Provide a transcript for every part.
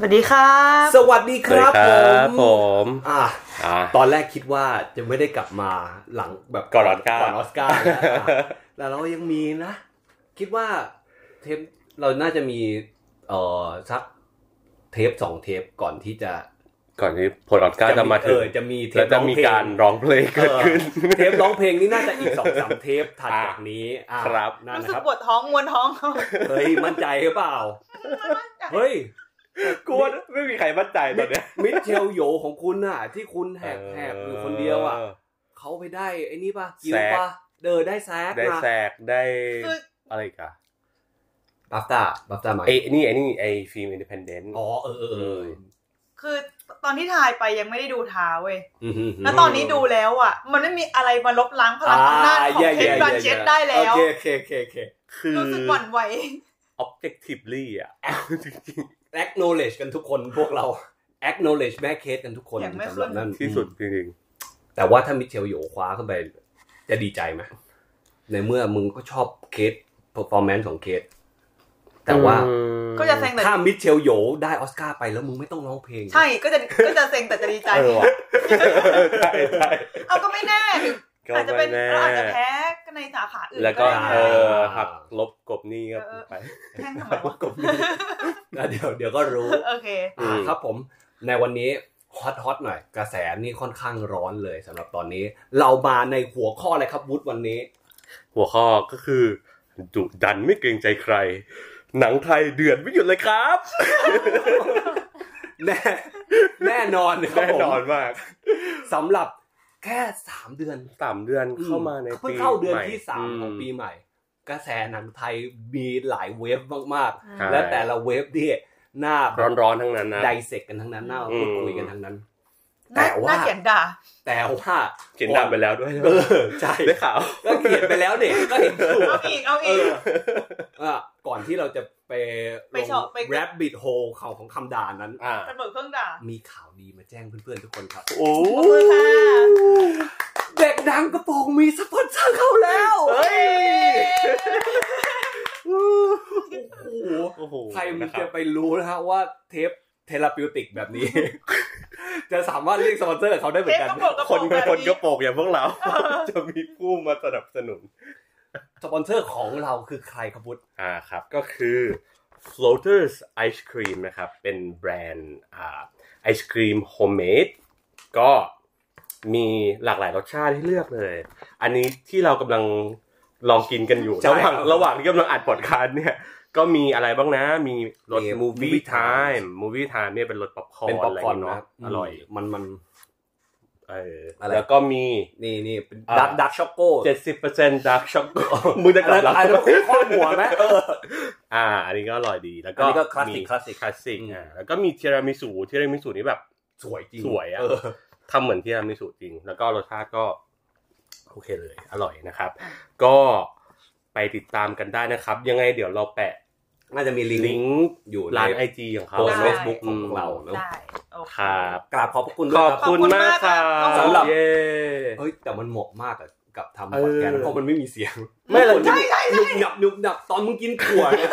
สวัสดีครับสวัสดีครับ สวัสดีครับผมผมอะอ่าตอนแรกคิดว่าจะไม่ได้กลับมาหลังแบบก่อนออสการ์ก่อนออสการ์นะอะแต่เรายังมีนะ คิดว่าเทปเราน่าจะมีเอ่อสักเทปสองเทปก่อนที่จะก่อนที่ผลออสการ์จะมาถึเองอจะมีเทแล้ปวจะมีการร้องเพลงเกิดขึ้นเออเทปร้องเพลงนี่น่าจะอีกสองสามเทปถัดจากนี้อะครับนั่นรู้นะสึกครับปวดท้องมวนท้องเฮ้ยมั่นใจหรือเปล่าเฮ้ย กลัวไม่มีใครมั่นใจตอนเนี้ยมิเชลโยของคุณน่ะ ที่คุณแหกแหกอยู่คนเดียวอะเขาไปได้ไอ้นี่ป่ะกิวแซกป่ะเดอได้แซกได้มาแซกได้คืออะไรอีกันบัฟต้าบัฟต้าไหมไอ้นี่ไอ้นี่ไอ้ฟิล์มอินดิเพนเดนต์อ๋อเออเออเออคือตอนที่ถ่ายไปยังไม่ได้ดูเท้าเว้ยอืมฮึแล้วตอนนี้ดูแล้วอะ มันไม่มีอะไรมาลบล้างพลังอำนาจของย่เทนบันเชตได้แล้วโอเคโอเคโอเคโอเคคือรู้สึกหวั่นไหว objectively อะจริง acknowledge กันทุกคนพวกเรา acknowledge แม่เคสกันทุกคนอย่างไม่สำหรับนั่นๆที่สุดจริงแต่ว่าถ้ามิเชลโยคว้าขึ้นไป จะดีใจไหมในเมื่อมึงก็ชอบเคส performance ของเคสๆแต่ว่าอืมก็จะแซงแต่ถ้ามิเชลโยได้ออสการ์ไปแล้วมึงไม่ต้องร้องเพลง ใช่ก็จะก็จะเซ็งแต่จะดีใจเออว่ะใช่ใช่เอาก็ไม่แน่ถึง ก็อาจจะเป็นไม่แน่เราอาจจะแพ้กันในสาขาอื่นแล้วก็ได้เออหักลบกบหนี่ก็เออไปแข่งทำไมวะแล้วเดี๋ยวเดี๋ยวก็รู้โอเคอือ่ามครับผมในวันนี้ฮอตฮอตหน่อย กระแสนี่ค่อนข้างร้อนเลยสำหรับตอนนี้ เรามาในหัวข้ออะไรครับวุฒวันนี้ หัวข้อก็คือดุดันไม่เกรงใจใคร หนังไทยเดือดไม่หยุดเลยครับแน่แน่นอนครับแน่ผมนอนมากสำหรับ แค่สามเดือนสามเดือนเข้ามาในเพิ่ปีงเข้าเดือนใหม่ที่สามของปีมใหม่ กระแสหนังไทยมีหลายเวฟมากใช่ๆและแต่ละเวฟที่หน้าร้อนๆทั้งนั้นนะไดเซกกันทั้งนั้นหน้าพูดคุยกันทั้งนั้นน่า แต่ว่าน่าเขียนด่า แต่ว่าเขียนดำไปแล้วด้วยเออใช่ได้ข่าวก็เขียนไปแล้วเนี่ยก็เห็นอยู่เอาอีกเอาเออีกออะก่อนที่เราจะไปไปเฉาะไปแรปบิดโฮเขาของคำด่านั้นอ่าระเบิดเครื่องด่า มีข่าวดีมาแจ้งเพื่อนๆทุกคนครับ โอ้ขอบคุณค่ะเด็กดังกระโปรงมีสปอนเซอร์เข้าแล้วเฮ้ยโอ้โหโอ้โหใครมันนะคจะบไปรู้นะฮะว่าเทป เทเลปิวติกแบบนี้ จะสามารถเรียกสปอนเซอร์กับเขาได้เหมืเทอนปกันกระโปรงกระคโปรนงแบบคนนี้กระโปรงอย่างพวกเรา จะมีผู้มาสนับสนุน สปอนเซอร์ของเราคือใครครับพุทธอ่าครับ ก็คือ Floaters ice cream นะครับ เป็นแบรนด์อ่าไอศครีมโฮมเมดก็มีหลากหลายรสชาติให้เลือกเลย อันนี้ที่เรากำลังลองกินกันอยู่ ระหว่างระหว่างที่กำลังอัดพอดคาสต์เนี่ย ก็มีอะไรบ้างนะ มีรส movie time movie time เนี่ยเป็นรสป๊อปคอร์นเป็นป๊อปคอร์นะไรนะเนาะอร่อยมันมัน เอออะไรแล้วก็มี นี่นี่เป็นอ่า ดักดักช็อกโก้70% dark chocolate มึงจะกลับอันนั้นข้อหัวไหมเออ อ่า อันนี้ก็อร่อยดี แล้วก็อันนี้ก็คลาสสิกมีคลาสสิก คลาสสิกอืมอ่าแล้วก็มีทีรามิสุทีรามิสุนี่แบบ สวยจริงสวยอะเออทำเหมือนทีรามิสุจริง แล้วก็รสชาติก็โอเคเลย อร่อยนะครับอะก็ไปติดตามกันได้นะครับ ยังไงเดี๋ยวเราแปะ น่าจะมีลิลิงงก์ ก์อยู่ร้านในไอจีของเขาโพสต์ได้เฟซบุ๊กของพวกเราเนอะได้โอเค ครับ กราบขอบพระคุณขด้วยอบครับคุณมากครับขอบคุณมากครับสำหรับ เย้ เฮ้ยแต่มันเหมาะมากกับกับทำเอพออดแคสต์เพราะมันไม่มีเสียงไม่เราใช่ใช่หนุบหนับหนุบหนับตอนมึงกินถั่วเนี่ย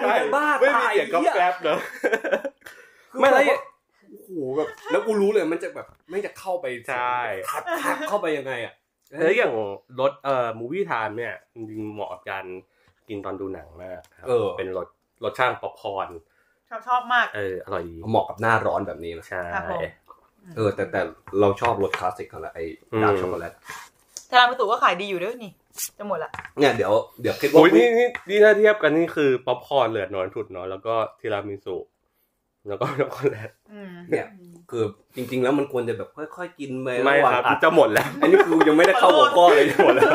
ใช่บ้าไม่มีตายเสียงก็เหี้ย แกร็บเนอะคือไม่แบแล้วบว่าโอ้โหแบบแล้วกูรู้เลยมันจะแบบไม่จะเข้าไปใช่ ทัดทัดเข้าไปยังไงอะแล้วอย่างรสเอ่อมูวี่ไทม์เนี่ยจริงๆเหมาะกับการ กินตอนดูหนังมากครับเออ เป็นรสรสชาติป๊อปคอร์นชอบชอบมาก เอออร่อยดีเหมาะกับหน้าร้อนแบบนี้นะใช่ ครับผม เออ แต่แต่เราชอบรสคลาสสิกของละไอ้อืม dark ช็อกโกแลตทีรามิสุก็ขายดีอยู่ด้วยนี่ จะหมดละ เนี่ยเดี๋ยวเดี๋ยวคิดว่าโอ้ยนี่นี่นี่ถ้าเทียบกันนี่คือป๊อปคอร์นเหลือน้อยสุดเนาะแล้วก็ทีรามิสุแล้วก็ช็อกโกแลตอืมเนี่ยคือจริง ๆ แล้วมันควรจะแบบค่อย ๆ กินไปไม่ระหว่างครับอัดจะหมดแล้ว อันนี้คือยังไม่ได้เข้าหัวข้อเลยหมดแล้ว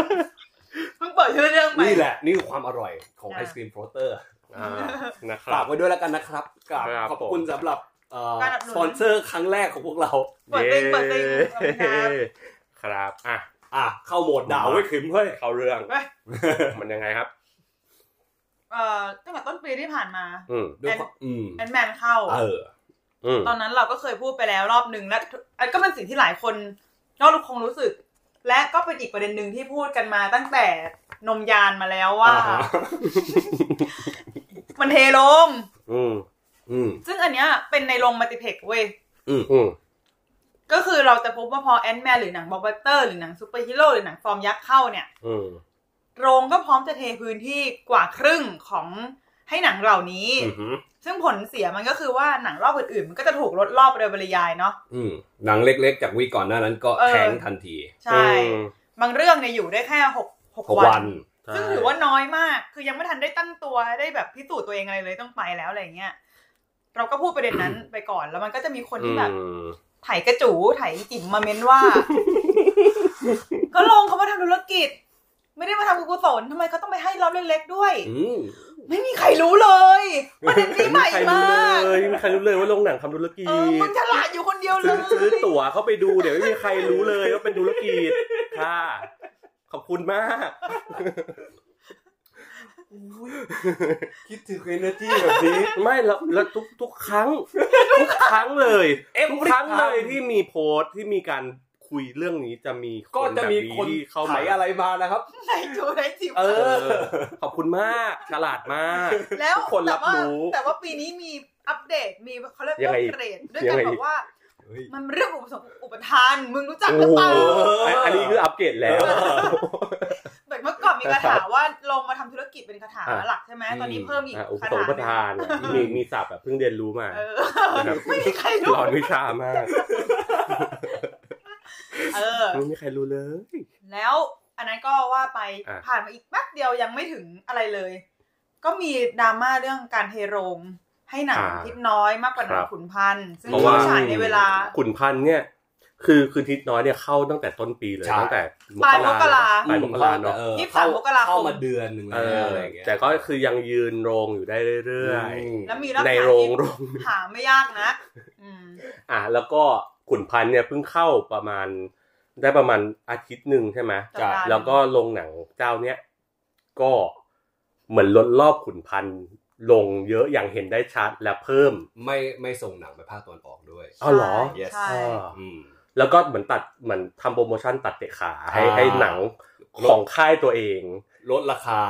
เพิ่งเปิดชื่อเรื่องใหม่นี่แหละนี่คือความอร่อยของอ่าไอศครีมโฟลเตอร์อ่านะคฝารักบไว้ด้วยแล้วกันนะครับกราบครับขอบคุณสำหรับเอ่อการสนับสนุน สปอนเซอร์ครั้งแรกของพวกเรา เปิดเต็งเปิดเต็งขอบคุณครับครับอะ อะเข้าโหมดดาวไว้ยขิมเฮ้ย เข้าเรื่องเว้ยมันยังไงครับ เอ่อตั้งแต่ต้นปีที่ผ่านมา อืมด้วยความอืมแอนแมนเข้า เออ อืม ตอนนั้นเราก็เคยพูดไปแล้วรอบหนึ่งและอันก็เป็นสิ่งที่หลายคนก็รู้คงรู้สึก และก็เป็นอีกประเด็นหนึ่งที่พูดกันมาตั้งแต่ นมยานมาแล้วว่าอ่าฮะมันเทลงอืมอืมซึ่งอันเนี้ยเป็นในโรง multiplex เว้ยอืมอืมก็คือเราจะพบว่าพอ Ant-Man หรือหนังบล็อกบัสเตอร์หรือหนังซูเปอร์ฮีโร่หรือหนังฟอร์มยักษ์เข้าเนี่ยอืมโรงก็พร้อมจะเทพื้นที่กว่าครึ่งของให้หนังเหล่านี้อือหือซึ่งผลเสียมันก็คือว่าหนังรอบอื่นๆ มันก็จะถูกลดรอบโดยปริยายเนาะอืมหนังเล็กๆ จากวีคก่อนหน้านั้นก็เออแทงทันที ใช่ บางเรื่องเนี่ยอยู่ได้แค่หก หกหกวัวันนซึ่งถือว่าน้อยมาก คือยังไม่ทันได้ตั้งตัวได้แบบพิสูจน์ตัวเองอะไรเลยต้องไปแล้วอะไรเงี้ย เราก็พูดประเด็นนั้นไปก่อนแล้วมันก็จะมีคนที่แบบอืมไถกระจูไถจิ๋มมาเม้นว่า ก็ลงเขามาทำธุรกิจ ไม่ได้มาทำกุศลทำไมเขาต้องไปให้รอบเล็กๆด้วยอืมไม่มีใครรู้เลยประเด็นนี้ใหม่ใครมารู้กเลยไม่มีใครรู้เลยว่าโรงหนังทำธุรกิเออมึจงฉลาดอยู่คนเดียวเลซื้อยซื้อตั๋วเข้าไปดูเดี๋ยวไม่มีใครรู้เลยว่าเป็นธุรกิจค่ะ ขอบคุณมาก คิดถึงเอเนอร์จีแบบนี้ ไม่แล้วแล้วทุกทุกครั้ง ทุกครั้งเลย Every ทุกครั้งเลย time ที่มีโพสต์ที่มีการคุยเรื่องนี้จะมีก็จะมีคนที่เข้าไถมาอะไรมานะครับไหนจูไหนจิ๋มเออ ขอบคุณมากฉลาดมาก แล้วทุกคนรับรู้แต่ว่าแต่ว่าปีนี้มีอัปเดตมีเขาเรียกยังว่าไงอีกเกรดด้วยยักันงไงบอีอกกว่าเฮ้ย มันเรื่องอุปสงค์อุปทาน มึงรู้จักหโอ้รือโหเปล่าอันอันนี้คืออัปเกรดแล้วแบบเมื่อก่อนมีคาถาว่าลงมาทำธุรกิจเป็นคาถาอะหลักใช่ไหมตอนนี้เพิ่มอีกอะอุปคาสงถาค์ประทานอะมีมีศัพท์แบบเพิ่งเรียนรู้มาเออนะครับไม่มีใครรู้หลอนวิชามากเออไม่มีใครรู้เลย แล้วอันนั้นก็ว่าไปอะผ่านมาอีกแป๊บเดียวยังไม่ถึงอะไรเลย ก็มีดราม่าเรื่องการเทโรง ให้หนังทิศน้อยมากกว่าหนังขุนพันธ์ซึ่งเพราะว่าฉายในเวลาขุนพันธ์เนี่ยคือคือทิศน้อยเนี่ยเข้าตั้งแต่ต้นปีเลยใช่ตั้งแต่ปลายมกราปลายมกราเนาะออยี่สิบสามเข้มกราคมเข้ามาเดือนหนึ่งเอแล้วออะไรอย่างเงี้ยแต่ก็คือยังยืนโรงอยู่ได้เรื่อยอืมแล้วมีรอบในฉายโรงที่โรงหาไม่ยากนะอืมๆอะแล้วก็ขุนพันธ์เนี่ยเพิ่งเข้าประมาณได้ประมาณอาทิตย์หนึ่งใช่ไหมจัดการแล้วก็โรงหนังเจ้าเนี้ยก็เหมือนลดรอบขุนพันธ์ ลงเยอะอย่างเห็นได้ชัดและเพิ่ม ไม่ไม่ส่งหนังไปภาคตะวันออกด้วยอ้าวเหรอ Yes ใช่อ่าอืมแล้วก็เหมือนตัดเหมือนทำโปรโมชั่นตัดเตะขาให้อ่าให้หนังของค่ายตัวเอง ลดราคา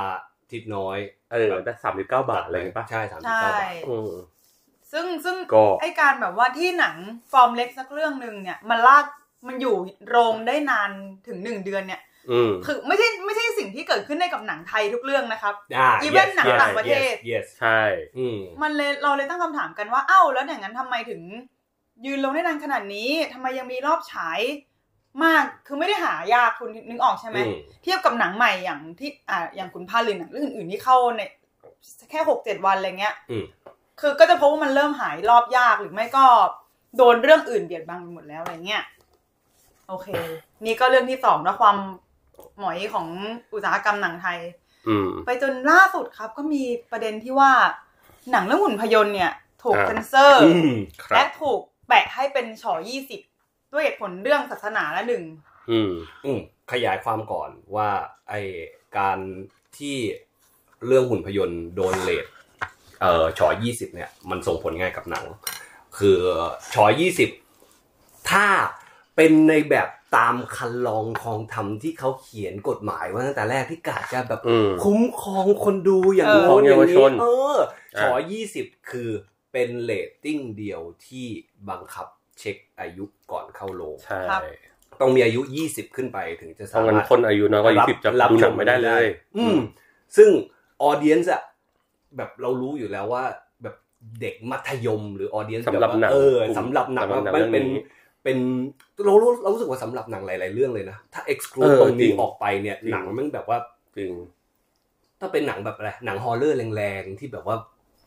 ทิศน้อย เออได้สามสิบเก้าบาทอะไรอย่างเงี้ยป่ะใช่สามสิบใช่เก้าบาทอืมซึ่งซึ่งก็ไอการแบบว่าที่หนังฟอร์มเล็กสักเรื่องหนึ่งเนี่ย มันลากมันอยู่โรงได้นานถึงหนึ่งเดือนเนี่ยอืม คือไม่ใช่ไม่ใช่สิ่งที่เกิดขึ้นได้กับหนังไทยทุกเรื่องนะครับอ่า Even yes, หนัง yes, ต่างประเทศ yes, yes ใช่อืมมันเลยเราเลยตั้งคำถามกันว่าเอ้าแล้วอย่างนั้นทำไมถึง ยืนลงได้นานขนาดนี้ทำไมยังมีรอบฉายมากคือไม่ได้หายากคุณนึกออกใช่ไหมอืมเทียบกับหนังใหม่อย่างที่อ่าอย่างคุณพาลินหนังเรื่องอื่นๆที่เข้าในแค่หกเจ็ดวันอะไรเงี้ยอืมคือก็จะพบว่ามันเริ่มหายรอบยากหรือไม่ก็โดนเรื่องอื่นเบียดบังไปหมดแล้วอะไรเงี้ยโอเค นี่ก็เรื่องที่สองแล้วความ หมอยของอุตสาหกรรมหนังไทยอืมไปจนล่าสุดครับ ก็มีประเด็นที่ว่าหนังเรื่องหุ่นพยนต์เนี่ย ถูกอ่าเซนเซอร์อืมครัและบถูกแปะให้เป็นฉอยี่สิบด้วยเหตุผลเรื่องศาสนาละหนึ่งอืมอืมขยายความก่อนว่าไอการที่เรื่องหุ่นพยนต์โดน rate เอ่อฉอยี่สิบเนี่ย มันส่งผลไงกับหนัง คือฉอยี่สิบถ้า เป็นในแบบตามครรลองคลองธรรมที่เขาเขียนกฎหมายว่าตั้งแต่แรกที่กาจะแบบอืมคุ้มครองคนดูอย่างเออโน้นอย่างเยาวชนี้นเออฉออะยี่สิบคือเป็นเรตติ้งเดียวที่บังคับเช็คอายุก่อนเข้าโรงใช่ครับต้องมีอายุ 20 ขึ้นไปถึงจะเพสาราะงั้นมารถคนอายุน้อยกว่ารับยี่สิบจะรับดูหนังชมไม่ได้เลย อืม ซึ่งออเดียนส์อะแบบเรารู้อยู่แล้วว่า แบบเด็กมัธยมหรือออเดียนส์สำหรับหนังเออสำหรับหนังสำหรับหนังมันเป็น เรื่องนี้เป็นเรารู้เรารู้สึกว่าสำหรับหนังหลาย ๆ เรื่องเลยนะ ถ้าเอ exclude อตรงจรินี้งออกไปเนี่ยจริงหนังมันแบบว่าจริงถ้าเป็นหนังแบบอะไรหนังฮอลเลอร์แรงๆที่แบบว่า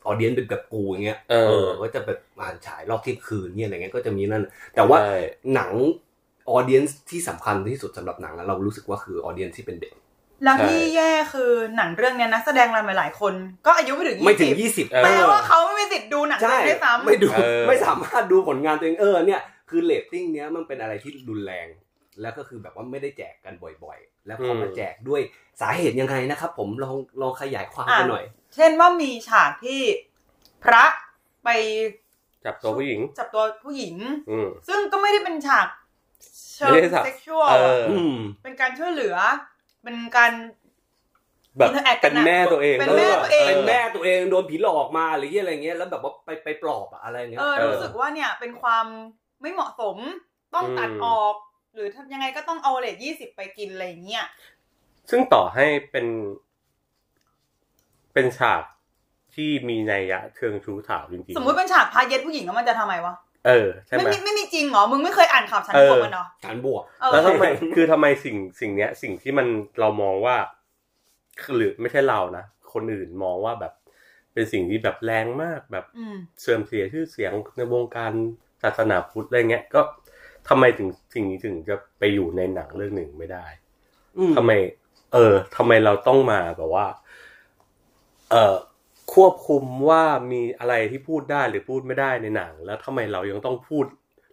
ออเดียนเป็นแบบกูอย่างเงี้ยเออก็จะแบบอ่านฉายรอบเที่ยงคืนเนี่ยอะไรเงี้ยก็จะมีนั่น แต่ว่าใช่หนัง audience ที่สำคัญที่สุดสำหรับหนังอะเรารู้สึกว่าคือ audience ที่เป็นเด็กแล้วที่แย่คือหนังเรื่องเนี้ยนักแสดงหลายๆคน ก็อายุไม่ถึงไม่ถึงยี่สิบ20เออแปลว่าเขาไม่มีสิทธิ์ดูหนังใช่เรื่องด้วยซ้ำไม่ดูเออไม่สามารถดูผลงานตัวเองเออเนี่ย คือเรตติ้งเนี้ยมันเป็นอะไรที่รุนแรง แล้วก็คือแบบว่าไม่ได้แจกกันบ่อยๆ แล้วพอมาแจกด้วยสาเหตุยังไงนะครับ ผมลองลองขยายความกันหน่อย เช่นว่ามีฉากที่พระไปจับตัวผู้หญิง จับตัวผู้หญิงอืมซึ่งก็ไม่ได้เป็นฉากเชิงไม่ได้ฉากเซ็กชวลเอออืมเป็นการช่วยเหลือ เป็นการแบบ interact กัเป็นนอะแม่ตัวเองเป็นแม่ตัวเองเป็นแม่ตัวเองโดนผีหลอกมาหรืออะไรเงี้ยแล้วแบบว่าไปไปปลอบอะอะไรเงี้ยเออเออรู้สึกว่าเนี่ยเป็นความ ไม่เหมาะสมต้องตัดอืมออก หรือถ้ายังไงก็ต้องเอาเลทยี่สิบไปกินอะไรอย่างเงี้ยซึ่งต่อให้เป็น เป็นฉากที่มีนัยยะเชิงชู้สาวจริงๆสมมุติเป็นฉากพาเย็ดผู้หญิงแล้วมันจะทำไมวะเออใช่ไหไม่มมีไม่มีจริงเหรอ มึงไม่เคยอ่านข่าวฉันเออพวกมันเหรอฐานบวกเออแล้วทำไมคือทำไมสิ่งสิ่งเนี้ย สิ่งที่มันเรามองว่าคือหรือไม่ใช่เรานะคนอื่นมองว่าแบบ เป็นสิ่งที่แบบแรงมากแบบอืมเสื่อมเสียชื่อเสียงในวงการ ศาสนาพุทธอะไรเงี้ยก็ทำไมถึงสิ่งนี้ถึงจะไปอยู่ในหนังเรื่องหนึ่งไม่ได้อืมทำไม เออทำไมเราต้องมาแบบว่า เออควบคุมว่ามีอะไรที่พูดได้หรือพูดไม่ได้ในหนัง แล้วทำไมเรายังต้องพูด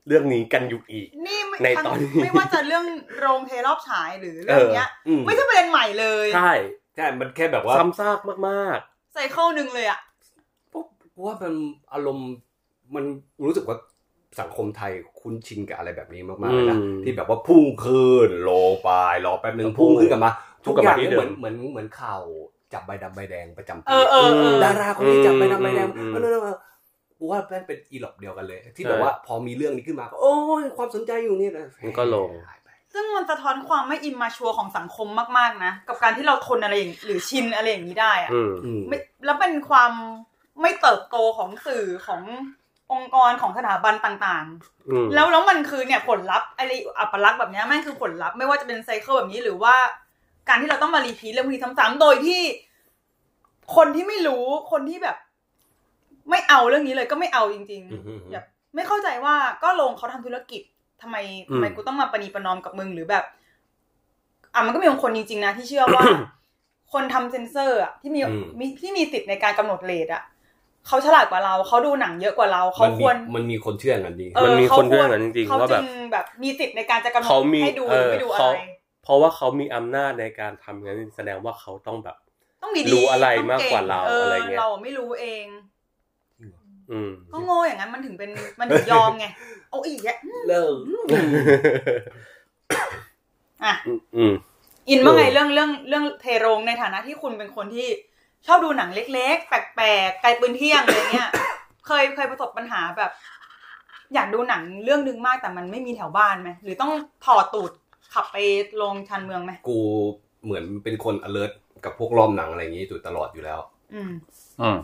เรื่องนี้กันอยู่อีกนี่ไม่ในทั้งตอนนี้ไม่ว่าจะเรื่องโรงเทรอบฉายหรือเรื่องเนี้ยอืมไม่ใช่ประเด็นใหม่เลยใช่ใช่มันแค่แบบว่าซ้ำซากมากไซเคิลหนึ่งเลยอะเพราะว่ามันอารมณ์มันรู้สึกว่า สังคมไทยคุ้นชินกับอะไรแบบนี้มากๆเลยนะอืมที่แบบว่าพุ่งขึ้นโลงไปรอแป๊บหนึ่งพุ่พุ่งงขึ้นกลับมาพุ่ทุงกกลับอย่างมาที่เนี่ยเดิเหมือมนเหมือนเหมือนข่าวจับใบดำใบแดงประจำปีเออเออเออ ดาราคนนี้จับใบดำใบแดงอืม เออเออเออกูว่าแม่งเป็นอีหลอบเดียวกันเลย ที่ใช่แบบว่าพอมีเรื่องนี้ขึ้นมาก็โอ้ยความสนใจอยู่นี่นะมันก็ลง หายไป ซึ่งมันสะท้อนความไม่อิมมาชัวร์ของสังคมมากๆนะ กับการที่เราทนอะไรอย่างหรือชินอะไรอย่างนี้ได้อะอืมอืมไม่แล้วเป็นความไม่เติบโตของสื่อของ องค์กรของสถาบันต่างอืมๆแล้วแล้วมันคือเนี่ยผลลัพธ์อะไรอัปลักษณ์แบบเนี้ยแม่งคือผลลัพธ์ไม่ว่าจะเป็น cycle แบบนี้หรือว่า การที่เราต้องมา repeat เรื่องพวกนี้ซ้ำๆโดยที่คนที่ไม่รู้คนที่แบบ ไม่เอาเรื่องนี้เลยก็ไม่เอาจริงอืมอืมๆแบบไม่เข้าใจว่าก็โรงเขาทำธุรกิจทำไมอืมทำไมกูต้องมาประนีประนอมกับมึงหรือแบบ อะมันก็มีบางคนจริงๆนะที่เชื่อว่า คนทำเซนเซอร์อะที่มีอืมมีที่มีสิทธิ์ในการกำหนดเลทอะ เขาฉลาดกว่าเรา เขาดูหนังเยอะกว่าเราเขามันคมีวรมันมีคนเชื่อกันดีเออมันมีเขาคนเรื่องวนั้นจริงๆเขาว่าแบบจึงแบบมีสิทธิ์ในการจะกำหนดเขามีให้ดูหเอรืออไม่ดูอะเขาไรเพราะว่าเขามีอำนาจในการทำงั้นแสดงว่าเขาต้องแบบ ต้องดีๆรู้อะไรต้งมากกว่าเราเอะไรเงี้ยเราไม่รู้เองอืมก็โง่อย่างนั้นมันถึงเป็นมันถึงยอมไงเอาอีกอะเลิกอะอืมอินว่าไงเออเรื่องเรื่องเรื่องเทโรงในฐานะที่คุณเป็นคนที่ ชอบดูหนังเล็กๆ แปลกๆไกลปืนเที่ยงอะไรเงี้ย เคยเคยประสบปัญหาแบบ อยากดูหนังเรื่องนึงมากแต่มันไม่มีแถวบ้านไหมหรือต้องถอดตูดขับไปลงชันเมืองไหมกูเหมือนเป็นคน alert กับพวกรอบหนังอะไรอย่างนี้อยู่ตลอดอยู่แล้ว อืมอืม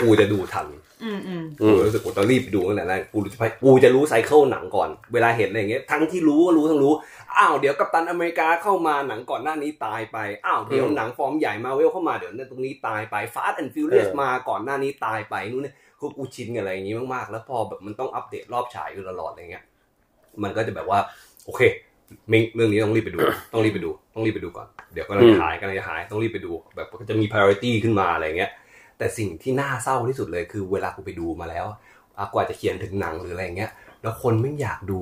กูจะดูทันอืมอืมอืกูมรู้สึกกูต้องรีบไปดูตั้งแต่แรกกูจะไปกูจะรู้ cycle หนังก่อน เวลาเห็นอะไรอย่างเงี้ย ทั้งที่รู้ก็รู้ทั้งรู้ อ้าวเดี๋ยว Captain America เข้ามาหนังก่อนหน้านี้ตายไป อ้าวเดี๋ยวอืมหนังฟอร์มใหญ่มาเวลเข้ามาเดี๋ยวเนี่ยตรงนี้ตายไป Fast and Furious เออมาก่อนหน้านี้ตายไปนู่นเนี่ยคือกูชินกับอะไรอย่างงี้มากๆ แล้วพอแบบมันต้องอัปเดตรอบฉายอยู่ตลอดอะไรเงี้ย มันก็จะแบบว่า โอเคมึงเรื่องนี้ต้องรีบไปดู ต้องรีบไปดู ต้องรีบไปดูก่อน เดี๋ยวกำลังจะหายกำลังจะหาย ต้องรีบไปดู แบบก็จะมี priority ขึ้นมาอะไรเงี้ย แต่สิ่งที่น่าเศร้าที่สุดเลยคือเวลากูไปดูมาแล้วอะกว่าจะเขียนถึงหนังหรืออะไรเงี้ย แล้วคนไม่อยากดู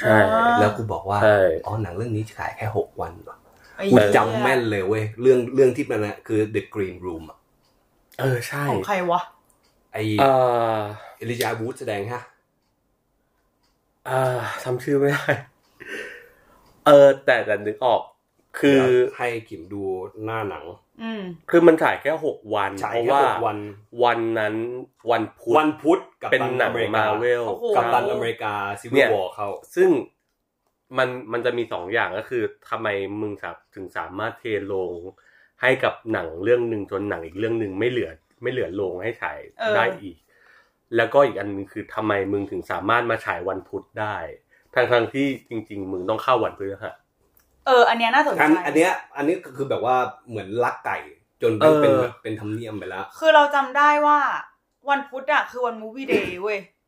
ใช่แล้วกูบอกว่าใช่อ๋อหนังเรื่องนี้ฉายแค่หกวันเหรอไอ้กูเหี้ยจำแม่นเลยเว้ยเรื่องเรื่องที่มันนะคือ The Green Room อะเออใช่ของใครวะไอเอ่อเอลิจาวูดแสดงฮะอ่าทำชื่อไม่ได้เออแต่แต่นึกออก คือให้ขิมดูหน้าหนังอืม คือมันถ่ายแค่หกวันฉายเพราะแค่ว่าหกวันวันนั้นวันพุธวันพุธกับเป็นตันหนัองเมริกามาเวลโอ้โหกับตันอเมริกาซิวิเนี่ลยวอร์เข้าซึ่งมันมันจะมีสองอย่างก็คือทำไมมึงถึงสามารถเทลงให้กับหนังเรื่องหนึ่งจนหนังอีกเรื่องหนึ่งไม่เหลือ ไม่เหลือลงให้ฉายเออได้อีก แล้วก็อีกอันหนึงคือทำไมมึงถึงสามารถมาฉายวันพุธได้ทั้งทั้งๆที่จริง ๆ มึงต้องเข้าวันพฤหัสเอออันเนี้ยน่าสนใจอันอันเนี้ยอันนี้ก็คือแบบว่าเหมือนลักไก่ จนเออเป็นแบบเป็นธรรมเนียมไปแล้ว คือเราจำได้ว่าวันพุธอะคือวันมูวี่เดย์เว้ยใช่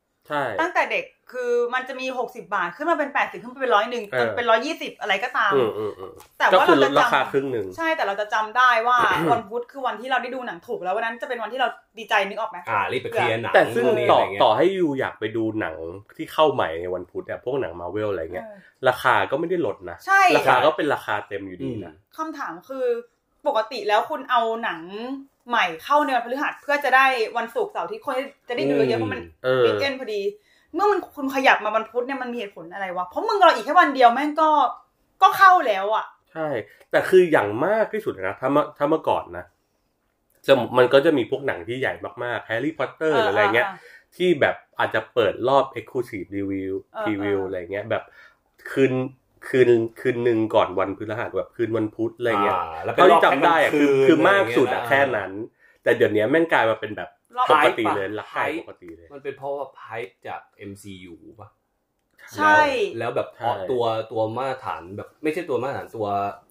ตั้งแต่เด็กคือมันจะมีหกสิบาทขึ้นมาเป็นแปดสิบขึ้นมาเป็นร้อยหนึ่งเออเป็นร้อยยี่สิบอะไรก็ตามอืมอืมอืมแต่ก็ว่าคือเราลจะดราคาจำครึ่งหนึ่งใช่แต่เราจะจำได้ว่าวันพุธคือวันที่เราได้ดูหนังถูกแล้ววันนั้นจะเป็นวันที่เราดีใจนึกออกไหมอ่ารีบไปเคลียร์หนังแต่ซึ่งพวกนี้ต่ออะไรเงี้ยต่อให้ยูอยากไปดูหนังที่เข้าใหม่ในวันพุธเนี่ยพวกหนังมาเวลอะไรเงี้ยเออราคาก็ไม่ได้ลดนะใช่ราคาก็เป็นราคาเต็มอยู่ดีนะคำถามคือปกติแล้วคุณเอาหนัง ใหม่เข้าในวันพฤหัสเพื่อจะได้วันศุกร์เสาร์ที่คนจะได้ดูเยอะๆเพราะมันเออวีคเอนพอดี เมื่อมันคุณขยับมาวันพุธเนี่ยมันมีเหตุผลอะไรวะเพราะมึงรออีกแค่วันเดียวแม่งก็ก็เข้าแล้วอะ ใช่ แต่คืออย่างมากที่สุดนะถ้าเมื่อถ้าเมื่อก่อนนะจะมันก็จะมีพวกหนังที่ใหญ่มากๆแฮร์รี่พอตเตอร์หรืออะไรเงี้ย ที่แบบอาจจะเปิดรอบ Exclusive Review เออ Preview เออออะไรเงี้ยแบบคืน คืนคืนหนึ่งก่อนวันพฤหัสแบบคืนวันพุธอะไรเงี้ยาแล้วเป็เท่านรอที่บจำได้อะคือแค่กลางคือมากสุดไรอะเงี้ยแค่นั้น แต่เดี๋ยวนี้แม่งกลายมาเป็นแบบรอบปก Hype ติปะเลยรักไก่ Hype ปกติเลย มันเป็นเพราะว่าไพจาก MCU ป่ะใช่ แล้วแบบใช่ตัวตัวมาตรฐานแบบไม่ใช่ตัวมาตรฐานตัว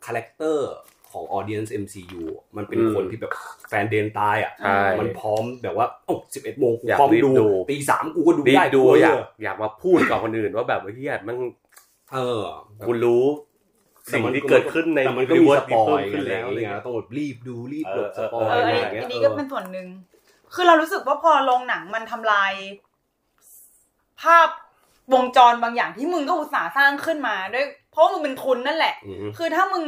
คาแรคเตอร์ของ audience MCU มันเป็นอืมคนที่แบบแฟนเดนตายอะใช่มันพร้อมแบบว่าโอ้สิบเอ็ดโมงกูอยากพร้อมรีบดูดูตีสามกูก็ดูรีบได้ดูกูอยากเออยากมาพูดกับคนอื่นว่าแบบว่าเฮียมัน เออคุณรู้สิ่งที่เกิดขึ้นในแต่มันก็มีสปอยขึ้นอะไรแล้วอย่างอะไรเงี้ยเงี้ยต้องแบบรีบดูรีบเอหลอบสปอเอยออะอันไรอนี้ย่างเงี้ยอันนี้ก็เป็นส่วนหนึ่งคือเรารู้สึกว่าพอโรงหนังมันทำลาย ภาพวงจรบางอย่างที่มึงก็อุตส่าห์สร้างขึ้นมาด้วย เพราะว่ามึงเป็นทุนนั่นแหละอืมคือถ้ามึง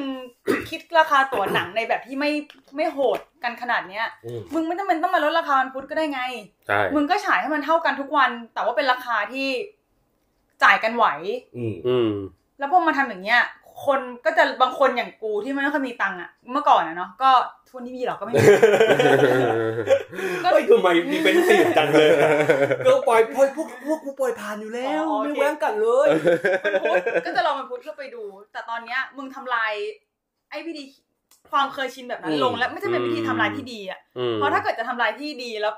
คิดราคาตั๋วหนังในแบบที่ไม่ไม่โหดกันขนาดเนี้ยอืมมึงไม่จำเป็นต้องมาลดราคาวันพุธก็ได้ไงใช่มึงก็ฉายให้มันเท่ากันทุกวัน แต่ว่าเป็นราคาที่ จ่ายกันไหว อืมอืมแล้วพอมาทำอย่างเงี้ย คนก็จะบางคนอย่างกูที่ไม่ค่อยมีตังค์อะเมื่อก่อนอะเนาะก็ทุนที่มีหรอกก็ไม่มีก็เฮ้ยทำไมมีเป็นสีจังเลยก็ปล่อยปล่อยพวกพวกกูปล่อยผ่านอยู่แล้วอ๋อโอเคไม่แว้งกันเลยมันพุธก็จะลองมันพุธเพื่อไปดู แต่ตอนเนี้ยมึงทำลาย ไอ้วิธีความเคยชินแบบนั้นลงและไม่ใช่เป็นวิธีทำลายที่ดีอะอืมเพราะถ้าเกิดจะทำลายที่ดีแล้ว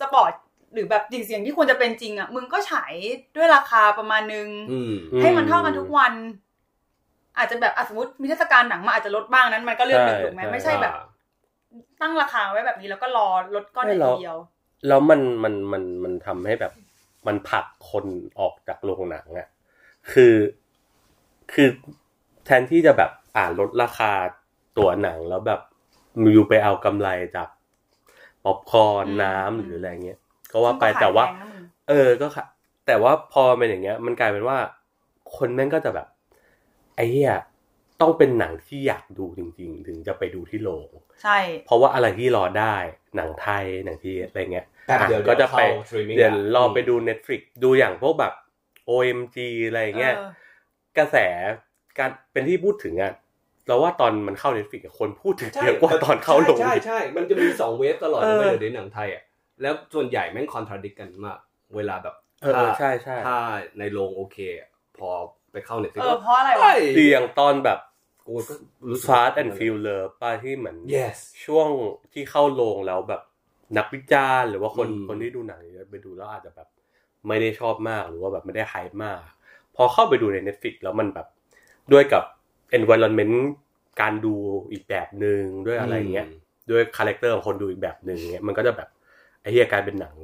สปอร์ต หรือแบบจริงเสียงที่ควรจะเป็นจริงอะมึงก็ฉายด้วยราคาประมาณนึงอืมให้มันเท่ากันทุกวัน อาจจะแบบอะสมมติมีเทศกาลหนังมาอาจจะลดบ้างนั้น มันก็เรื่องหนึ่งถูกไหมไม่ใช่แบบ ตั้งราคาไว้แบบนี้แล้วก็รอลดก้อนไม่ในหรทีอกเดียว แล้วมันมันมันมันทำให้แบบมันผลักคนออกจากโรงหนังอะคือคือแทนที่จะแบบอ่าลดราคาตัวหนังแล้วแบบมิวไปเอากำไรจากป๊อปคอร์นอืมน้ำอืมหรืออะไรเงี้ย ก็ว่าไปซึ่งก็ขยแต่ว่าพงนะมึงเออก็ค่ะ แต่ว่าพอเป็นอย่างเงี้ย มันกลายเป็นว่า คนแม่งก็จะแบบ ไอ้เหี้ยต้องเป็นหนังที่อยากดูจริง ๆ ถึงจะไปดูที่โรงใช่ เพราะว่าอะไรที่รอได้หนังไทยหนังที่อะไรเงี้ยแป๊บเดียวอะก็จะไปเข้า streaming เดี๋ยวอะรอไปดู Netflix ดูอย่างพวกแบบ OMG อะไรเงี้ยเออกระแสการเป็นที่พูดถึงอะเราว่าตอนมันเข้า Netflix อะคนพูดถึงใช่เยอะกว่าตอนเข้าโรงใช่ใช่ใช่มันจะมีสองเวฟตลอดเออเลยเดี๋ยวในหนังไทยอะ แล้วส่วนใหญ่แม่งคอนทราดิกกันมาก เวลาแบบเออเออใช่ใช่ถ้าในโรงโอเค พอไปเข้าเน็ตฟลิกเออเพราะอะไรวะดีอย่างตอนแบบกูก็รู้สึก Fast and Furious ป้าที่เหมือน yes ช่วงที่เข้าโรงแล้วแบบนักวิจารณ์หรือว่าคนอืมคนที่ดูหนังเยอะไปดูแล้วอาจจะแบบ ไม่ได้ชอบมากหรือว่าแบบไม่ได้ไฮป์มาก พอเข้าไปดูใน Netflix แล้วมันแบบด้วยกับ environment การดูอีกแบบหนึ่งด้วยอะไรเงี้ย ด้วยคาแรคเตอร์ของคนดูอีกแบบหนึ่งเงี้ยมันก็จะแบบ ไอ้เหี้ยกลายเป็นหนัง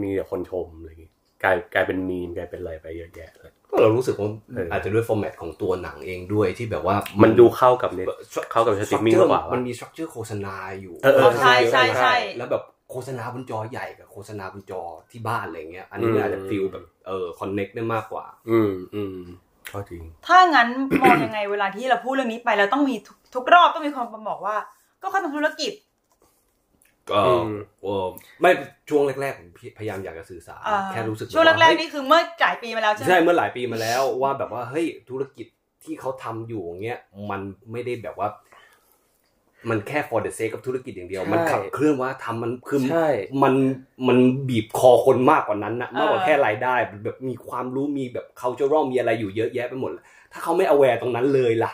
มีแต่คนชมอะไรอย่างงี้กลายกลายเป็นมีมกลายเป็นอะไรไปเยอะแยะเลย ก็เรารู้สึกว่าเอออ อาจจะด้วย format ของตัวหนังเองด้วยที่แบบว่า มันมันดูเข้ากับเน็ต เข้ากับ streaming มากกว่ามันมี structure โฆษณาอยู่เออเออใช่ใช่ใช่ แล้วแบบโฆษณาบนจอใหญ่กับโฆษณาบนจอที่บ้านอะไรเงี้ย อันนี้อืม อาจจะ feel แบบเออ connect ได้มากกว่า อืมอืมก็จริง ถ้างั้น มองยังไงเวลาที่เราพูดเรื่องนี้ไปเราต้องมีทุกทุกรอบต้องมีคนมาบอกว่า ก็เขาทำธุรกิจ ก็อืมเออไม่ช่วงแรกๆผมพยายามอยากจะสื่อสารอ่าแค่รู้สึกช่วงแรกๆาเฮ้ยนี่คือเมื่อหลายปีมาแล้วใช่ไหมใช่เมื่อหลายปีมาแล้วว่าแบบว่าเฮ้ยธุรกิจที่เขาทำอยู่อย่างเงี้ยมันไม่ได้แบบว่า มันแค่ for the sake กับธุรกิจอย่างเดียวใช่มันขับเคลื่อนว่าทำมันคือใช่มันมันบีบคอคนมากกว่านั้นนะมากกว่าแค่รายได้แบบมีความรู้มีแบบ cultural มีอะไรอยู่เยอะแยะไปหมด ถ้าเขาไม่ aware ตรงนั้นเลยล่ะ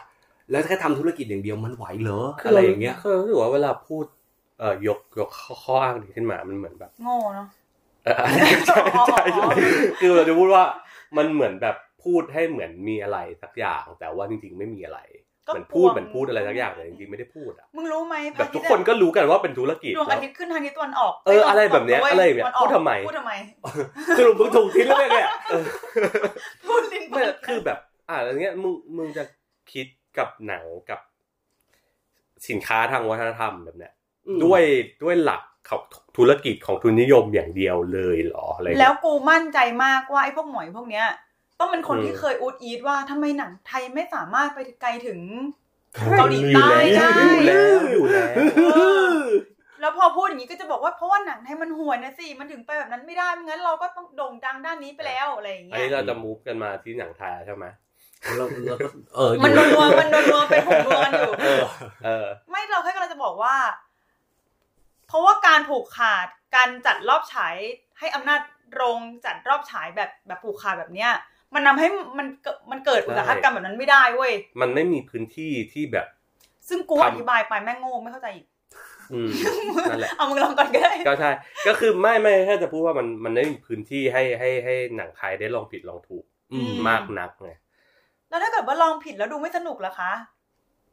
แล้วแค่ทำธุรกิจอย่างเดียวมันไหวเหรออะไรอย่างเงี้ยคือรู้สึกว่าเวลาพูด เอ่อยกยกข้อข้ออ้างนี้ขึ้นมา มันเหมือนแบบ โง่เนาะเออใช่ใช่ใช่คือเราจะพูดว่ามันเหมือนแบบพูดให้เหมือนมีอะไรสักอย่าง แต่ว่าจริง ๆ ไม่มีอะไรก็เหมือนพูดกลัวเหมือนพูดอะไรสักอย่างแต่จริงๆไม่ได้พูดอะมึงรู้ไหมแบบทุกคนก็รู้กันว่าเป็นธุรกิจดวงอาทิตย์ขึ้นทางทิศตะวันออกเอออะไรแบบเนี้ยว้อะไรแบบเนี้ยตะวัออกพูดทำไมพูดทำไมสรุปมึงถูกทิ้งแล้วเนี่ยเออพูดลิ้นไม่คือแบบ อ่าอย่างเงี้ยมึงมึงจะคิดกับหนังกับสินค้าทางวัฒนธรรมแบบเนี้ย ด้วยด้วยหลักของธุรกิจของทุนนิยมอย่างเดียวเลยเหรออะไรแล้วกูมั่นใจมากว่าไอ้พวกหมอยพวกเนี้ย ต้องเป็นคนอืมที่เคยอูดอีทว่าทำไมหนังไทยไม่สามารถไปไกลถึงใช่เกาหลีอยู่ใต้แล้วได้อยู่แล้วอยู่แล้วเออแล้วพอพูดอย่างนี้ก็จะบอกว่าเพราะว่าหนังไทยมันห่วยนะสิมันถึงไปแบบนั้นไม่ได้ไม่งั้นเราก็ต้องโด่งดังด้านนี้ไปแล้วอะไรอย่างอันเงี้ยนี้เราจะมูฟกันมาที่หนังไทยใช่ไหมแล้วแล้วก็เอออยู่มันนัวๆมันนัวๆเป็นผงนัวกันอยู่เออเออ ไม่เราแค่กำลังจะบอกว่า เพราะว่าการผูกขาดการจัดรอบฉายให้อำนาจโรงจัดรอบฉายแบบแบบผูกขาดแบบเนี้ยมันทำให้มันเกิดมันเกิดอุตสาหกรรมแบบนั้นไม่ได้เว้ย มันไม่มีพื้นที่ที่แบบ ซึ่งกูทำอธิบายไปแม่งโง่ไม่เข้าใจอีกอืมนั่นแหละเอามึงลองก่อนก็ได้ก็ใช่ก็คือไม่ไม่แค่จะพูดว่ามันมันไม่มีพื้นที่ให้ให้ให้หนังไทยได้ลองผิดลองถูกอืมมากนักไงแล้วถ้าเกิดว่าลองผิดแล้วดูไม่สนุกล่ะคะ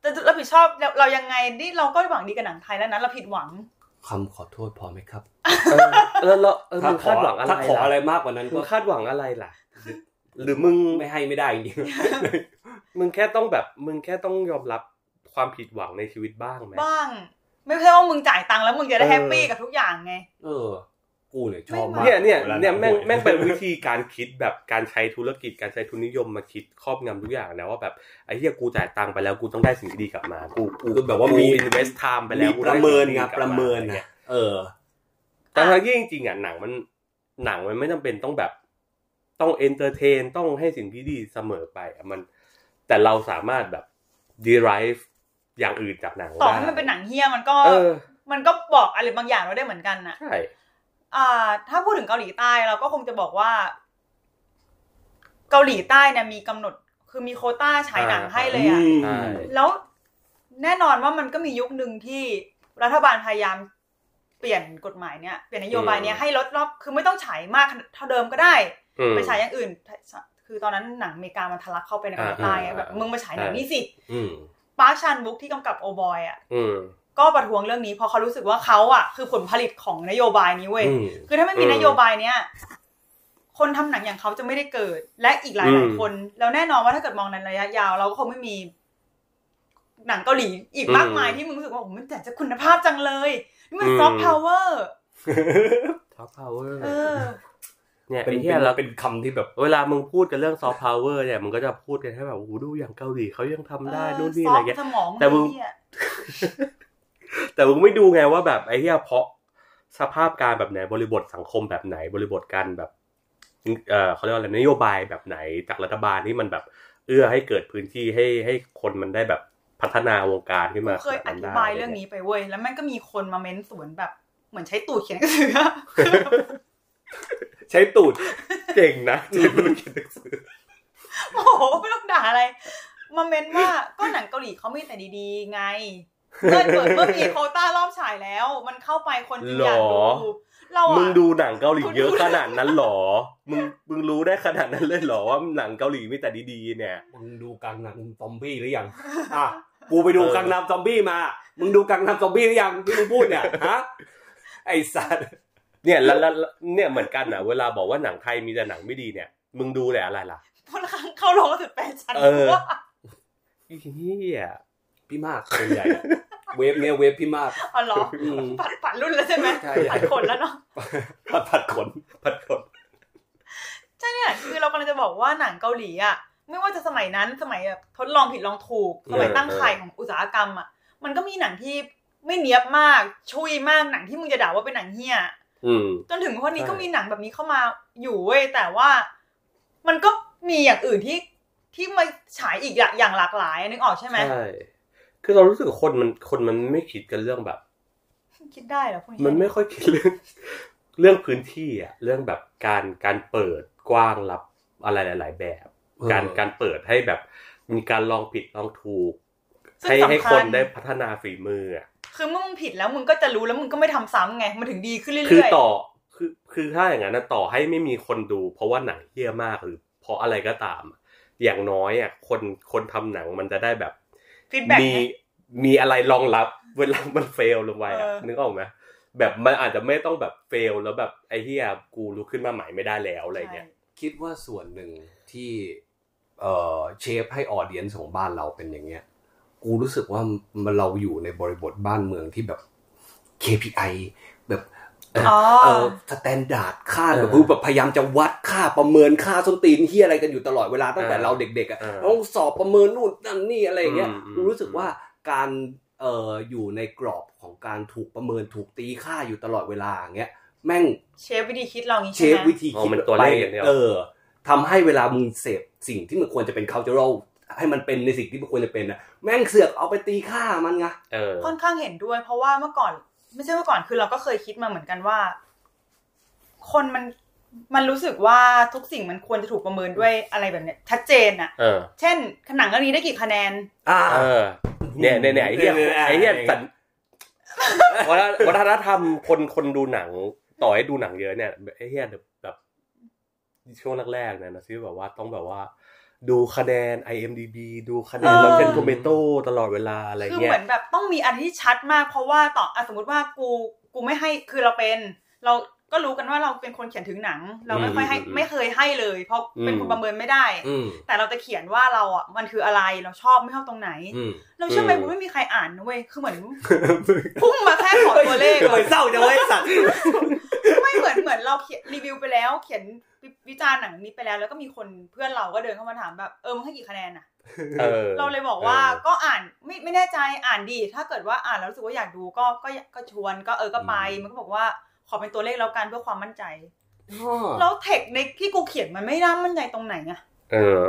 จะรับผิดชอบเราเรายังไงนี่เราก็หวังดีกับหนังไทยแล้วนะเราผิดหวัง คำขอโทษพอไหมครับเออแล้วแล้วเออถ้ามึงขอคาดหวังอะไรถ้าขออะไรล่ะมากกว่านั้นมึก็งคาดหวังอะไรล่ะ หรือมึงไม่ให้ไม่ได้จริงมึงแค่ต้องแบบ มึงแค่ต้องยอมรับความผิดหวังในชีวิตบ้างไหมบ้าง ไม่ใช่ว่ามึงจ่ายตังค์แล้วมึงจะได้เออ happy กับทุกอย่างไง เออ กูเนี่ยชอบมากเนี่ยเนี่ยวลาเนี่ยแม่งหงแม่งเป็นวิธีการคิดแบบการใช้ธุรกิจการใช้ทุนนิยมมาคิดครอบงำทุกอย่างนะว่าแบบไอ้เหี้ยกูจ่ายตังค์ไปแล้วกูต้องได้สิ่งที่ดีกลับมา กูกูคือแบบว่ามี invest time ไปแล้วมีกูปได้ระเมินสิ่งไงที่ดีกลับประเมินาไงเออแต่ทั้งที่จริงๆอะหนังมันหนังมันไม่จำเป็นต้องแบบต้อง entertain ต้องให้สิ่งที่ดีเสมอไปอะมัน แต่เราสามารถแบบ derive อย่างอื่นจากหนังต่อได้ให้มันเป็นหนังเหี้ยมันก็เออมันก็บอกอะไรบางอย่างเราได้เหมือนกันน่ะใช่ อ่าถ้าพูดถึงเกาหลีใต้เราก็คงจะบอกว่า เกาหลีใต้เนี่ยมีกำหนด คือมีโควต้าฉายหนังให้เลยอะใช่แล้วแน่นอนว่ามันก็มียุคหนึ่งที่รัฐบาลพยายามเปลี่ยนกฎหมายเนี่ยเปลี่ยนนโยบายเนี้ยให้ลดรอบคือไม่ต้องฉายมากเท่าเดิมก็ได้อืมไปฉายอย่างอื่น คือตอนนั้นหนังอเมริกามันทะลักเข้าไปในเกาหลีใต้ไงอ่าแบบมึงมาฉายหนังใช่นี่สิอืมปาร์คชันบุ๊กที่กำกับโอบอยอะอืม ก็ประท้วงเรื่องนี้เพราะเขารู้สึกว่าเขาอะคือผลผลิตของนโยบายนี้เว้ยอืมคือถ้าไม่มีอืมนโยบายเนี้ยคนทำหนังอย่างเขาจะไม่ได้เกิด และอีกหลายหลายอืมคน แล้วแน่นอนว่าถ้าเกิดมองในระยะยาว เราก็คงไม่มี หนังเกาหลีอีกมากมายที่มึงรู้สึกว่าโอ้โหมันแต่จะคุณภาพจังเลยนี่มันซอฟต์พาวเวอร์ซอฟต์พาวเวอร์เออเนี่ยเป็นไอ้เป็เหี้ยนแล้วเป็นคำที่แบบ เวลามึงพูดกันเรื่องซอฟต์พาวเวอร์เนี่ยมึงก็จะพูดกันแค่แบบโอ้โหดูอย่างเกาหลีเขายังทำได้นู่นนี่ซอะอไรฟต์เงี้ยสมองแต่มึงไอ้เหี้ย แต่มึงไม่ดูไงว่าแบบไอ้เหี้ยเพราะสภาพการแบบไหนบริบทสังคมแบบไหน บริบทการแบบเออเขาเรียกว่าอะไรนโยบายแบบไหนจากรัฐบาลที่มันแบบ เอื้อให้เกิดพื้นที่ให้ให้คนมันได้แบบพัฒนาวงการขึ้นกูมาเคยอขนนั้นธิได้บายเรื่องนี้ไปเว้ยแล้วแม่งก็มีคนมาเม้นสวนแบบ เหมือนใช้ตูดเขียนหนังสือใช้ตูดเก่งนะเจ๋งมันเขียนหนังสือโอ้โหไม่ต้องด่าอะไร มาเมนว่าก็หนังเกาหลีเขามีแต่ดีๆ ไง เมื่อเปิดเมื่อมีโควต้ารอบฉายแล้ว มันเข้าไปคนจึงอยากดูเรามึงอะดูหนังเกาหลีเยอะขนาดนั้นหรอ มึงมึงรู้ได้ขนาดนั้นเลยเหรอว่าหนังเกาหลีมีแต่ดีๆเนี่ย มึงดูกังนำซอมบี้หรือยังอะกูไปดูกังนำซอมบี้มา มึงดูกังนำซอมบี้หรือยังที่มึงพูดเนี่ยฮะไอ้สัตว์เนี่ยแล้วแล้วแล้วเนี่ยเหมือนกันอะ เวลาบอกว่าหนังไทยมีแต่หนังไม่ดีเนี่ย มึงดูแต่อะไรล่ะพลครั้งเข้าโรงก็สุดแปดชั้นเออว่าเฮีย พี่มากส่วนใหญ่ เวฟเนี่ยเวฟพี่มากอ๋อเหรออืมผัดผัดรุ่นแล้วใช่ไหมใช่ผัดขนแล้วเนาะผัดผัดขนพัดกดใช่เนี่ยคือเรากำลังจะบอกว่าหนังเกาหลีอะไม่ว่าจะสมัยนั้นสมัยแบบทดลองผิดลองถูก สมัยตั้งไข่ของอุตสาหกรรมอะมันก็มีหนังที่ไม่เนี้ยบมากชุยมากหนังที่มึงจะด่าว่าเป็นหนังเฮี้ยอืมจนถึงวันนี้ใช่ก็มีหนังแบบนี้เข้ามาอยู่เว้ยแต่ว่ามันก็มีอย่างอื่นที่ที่มาฉายอีกอย่างอย่างหลากหลายนึกออกใช่ไหมใช่ คือเรารู้สึกคนมันคนมันไม่คิดกันเรื่องแบบ คิดได้เหรอพวกนี้มันไม่ค่อยคิดเรื่อง เรื่องพื้นที่อะเรื่องแบบการการเปิดกว้างรับอะไรหลาย ๆ แบบ การการเปิดให้แบบมีการลองผิดลองถูกซึ่งให้ให้สำคญนได้พัฒนาฝีมืออะคือเมื่อมึงผิดแล้วมึงก็จะรู้แล้วมึงก็ไม่ทำซ้ำไงมันถึงดีขึ้นเรื่อยๆคือต่อคือคือถ้าอย่างนั้นนะต่อให้ไม่มีคนดู เพราะว่าหนังเฮี้ยมากหรือเพราะอะไรก็ตามอะอย่างน้อยอะคนคนทำหนังมันจะได้แบบ feedback มีมีอะไรรองรับ เวลามัน fail ลงไปอะเออนึกออกไหมแบบมันอาจจะไม่ต้องแบบ fail แล้วแบบไอ้เหี้ยกูลุกขึ้นมาใหม่ไม่ได้แล้วอะไรเงี้ยคิดว่าส่วนหนึ่งที่เอ่อ shape ให้ audience ของบ้านเราเป็นอย่างเงี้ย กูรู้สึกว่ามันเราอยู่ในบริบทบ้านเมืองที่แบบ KPI แบบเอ่ออ๋อเออ standard ค่าเออแบบคือแบบพยายามจะวัดค่าประเมินค่าส้นตีนที่อะไรกันอยู่ตลอดเวลาตั้งแต่เออเราเด็กๆอะเออต้องสอบประเมินนู่นนั่นนี่อะไรอย่างเงี้ยอืมอืมกูรู้สึกว่าการเอ่ออยู่ในกรอบของการถูกประเมินถูกตีค่าอยู่ตลอดเวลาอย่างเงี้ยแม่งเชฟวิธีคิดเรางี้เชใช่ฟไหมวิธีอ๋อคิดมันตัวเลขอย่างเดียวเออทำให้เวลามึงเสพสิ่งที่มันควรจะเป็น cultural ให้มันเป็นในสิ่งที่มันควรจะเป็นนะแม่งเสือกเอาไปตีค่ามันไงเออค่อนข้างเห็นด้วยเพราะว่าเมื่อก่อน ไม่ใช่เมื่อก่อนคือเราก็เคยคิดมาเหมือนกันว่า คนมันมันรู้สึกว่าทุกสิ่งมันควรจะถูกประเมินด้วยอะไรแบบเนี้ยชัดเจนอะเออเช่นหนังเรื่องนี้ได้กี่คะแนนอ่าเออเนี่ยเนี่ยเนี่ยไอ้เหี้ยเนี่ยเนี่ยไอ้เหี้ยเนี่ยสันวัฒนวัฒนธรรมคนคนดูหนังต่อให้ดูหนังเยอะเนี่ยไอ้เหี้ยแบบช่วงแรกๆเนี่ยนะที่แบบว่าต้องแบบว่า ดูคะแนน IMDB ดูคะแนนเออ Rotten Tomato ตลอดเวลาอะไรคือเงี้เหยมือนแบบต้องมีอันที่ชัดมาก เพราะว่าต่ออะสมมติว่ากูกูไม่ให้คือเราเป็น เราก็รู้กันว่าเราเป็นคนเขียนถึงหนัง เราไม่ค่อยให้อืมไม่เคยให้เลย เพราะเป็นอืมคนประเมินไม่ได้อืมแต่เราจะเขียนว่าเราอะมันคืออะไรเราชอบไม่ชอบตรงไหนอืมเราเชื่อไหมอืมกูไม่มีใครอ่านนะเว้ยคือเหมือนพุ่งมาแค่ขอตัวเลขทำไมเศร้าจังวะไอ้สัตว์ไม่เหมือนเหมือนเราเขียนรีวิวไปแล้ว เขียน วิวิจารณ์หนังนี้ไปแล้ว แล้วก็มีคนเพื่อนเราก็เดินเข้ามาถามแบบเออมึงให้กี่คะแนนอะเออเราเลยบอกว่าเออก็อ่านไม่ไม่แน่ใจอ่านดีถ้าเกิดว่าอ่านแล้วรู้สึกว่าอยากดูก็ก็ก็ชวนก็เออก็ไปมันก็บอกว่าขอเป็นตัวเลขแล้วกันเพื่อความมั่นใจแล้วเทคในที่กูเขียนมันไม่น่ามั่นใจตรงไหนอะเออ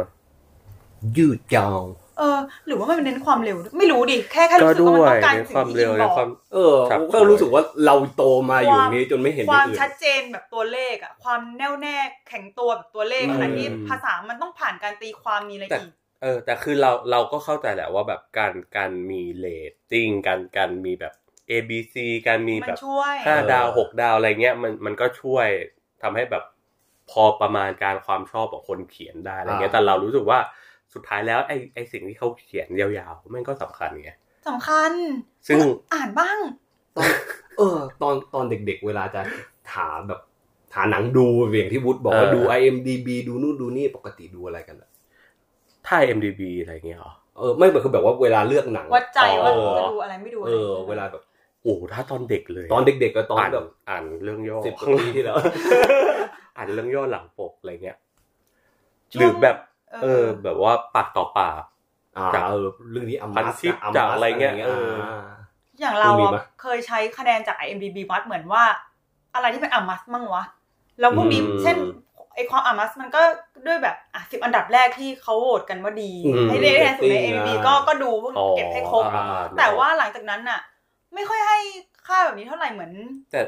ยืดยาว เออ หรือว่ามันเน้นความเร็ว ไม่รู้ดิ แค่แค่รู้สึกว่ามันต้องการในสิ่ความงที่เร็อิวงในบอกความเออครับก็รู้สึกว่าเราโตมาอยู่อย่างนี้จนไม่เห็นอควาย่ามงอื่นชัดเจนแบบตัวเลขอะความแน่วแน่แข็งตัวแบบตัวเลขอืมขณะที่ภาษามันต้องผ่านการตีความมีอะไรแต่อีกเออ แต่คือเราเราก็เข้าใจแหละว่าแบบการการมีเลตติ้งการการมีแบบ A B C การมีมัแบนบช่วยห้าเออดาวหกดาวอะไรเงี้ยมันมันก็ช่วยทำให้แบบพอประมาณการความชอบของคนเขียนได้อะไรเงี้ยแต่เรารู้สึกว่า สุดท้ายแล้วไอ้ไอ้สิ่งที่เขาเขียนยาวๆมันก็สำคัญไงสำคัญ ซึ่งอ่านบ้าง ตอนเออ ตอนตอนเด็กๆ เวลาจะหาแบบหาหนังดูอย่างที่วุฒิบอกว่าเออดู IMDB ดูนู่นดูนี่ปกติดูอะไรกันอะถ้า MDB อะไรเงี้ยเหรอเออไม่เหมือนคือแบบว่าเวลาเลือกหนังวัดใจว่าเออจะดูอะไรไม่ดูอะเอไรอเวลาแบบโอ้ถ้าตอนเด็กเลย ตอนเด็กๆก็ตอนอ่านแบบอ่านเรื่องย่อสิบกว่าปีที่แล้วอ่านเรื่องย่อหลังปกอะไรเงี้ยช่วงหรือแบบ เออเออ แบบว่าปากต่อปากอ่าจากเออเรื่องนี้อัมพันมัสทิปนะอัมจากมัสอะไรเงี้ยเออาอย่างเราคุณมีอะปะเคยใช้คะแนนจาก IMDb วัดเหมือนว่า อะไรที่เป็นอามัสมั่งวะ แล้วพวกนี้อืมเช่นไอความอามัสมันก็ด้วยแบบอะสิบอันดับแรกที่เขาโหวตกันว่าดีอืมให้ได้คะแนนสูงใน rating IMDb อะก็ก็ดูพวกอ๋อเก็บให้ครบอ่าแต่ว่าหลังจากนั้นน่ะ ไม่ค่อยให้ค่าแบบนี้เท่าไหร่เหมือน แต่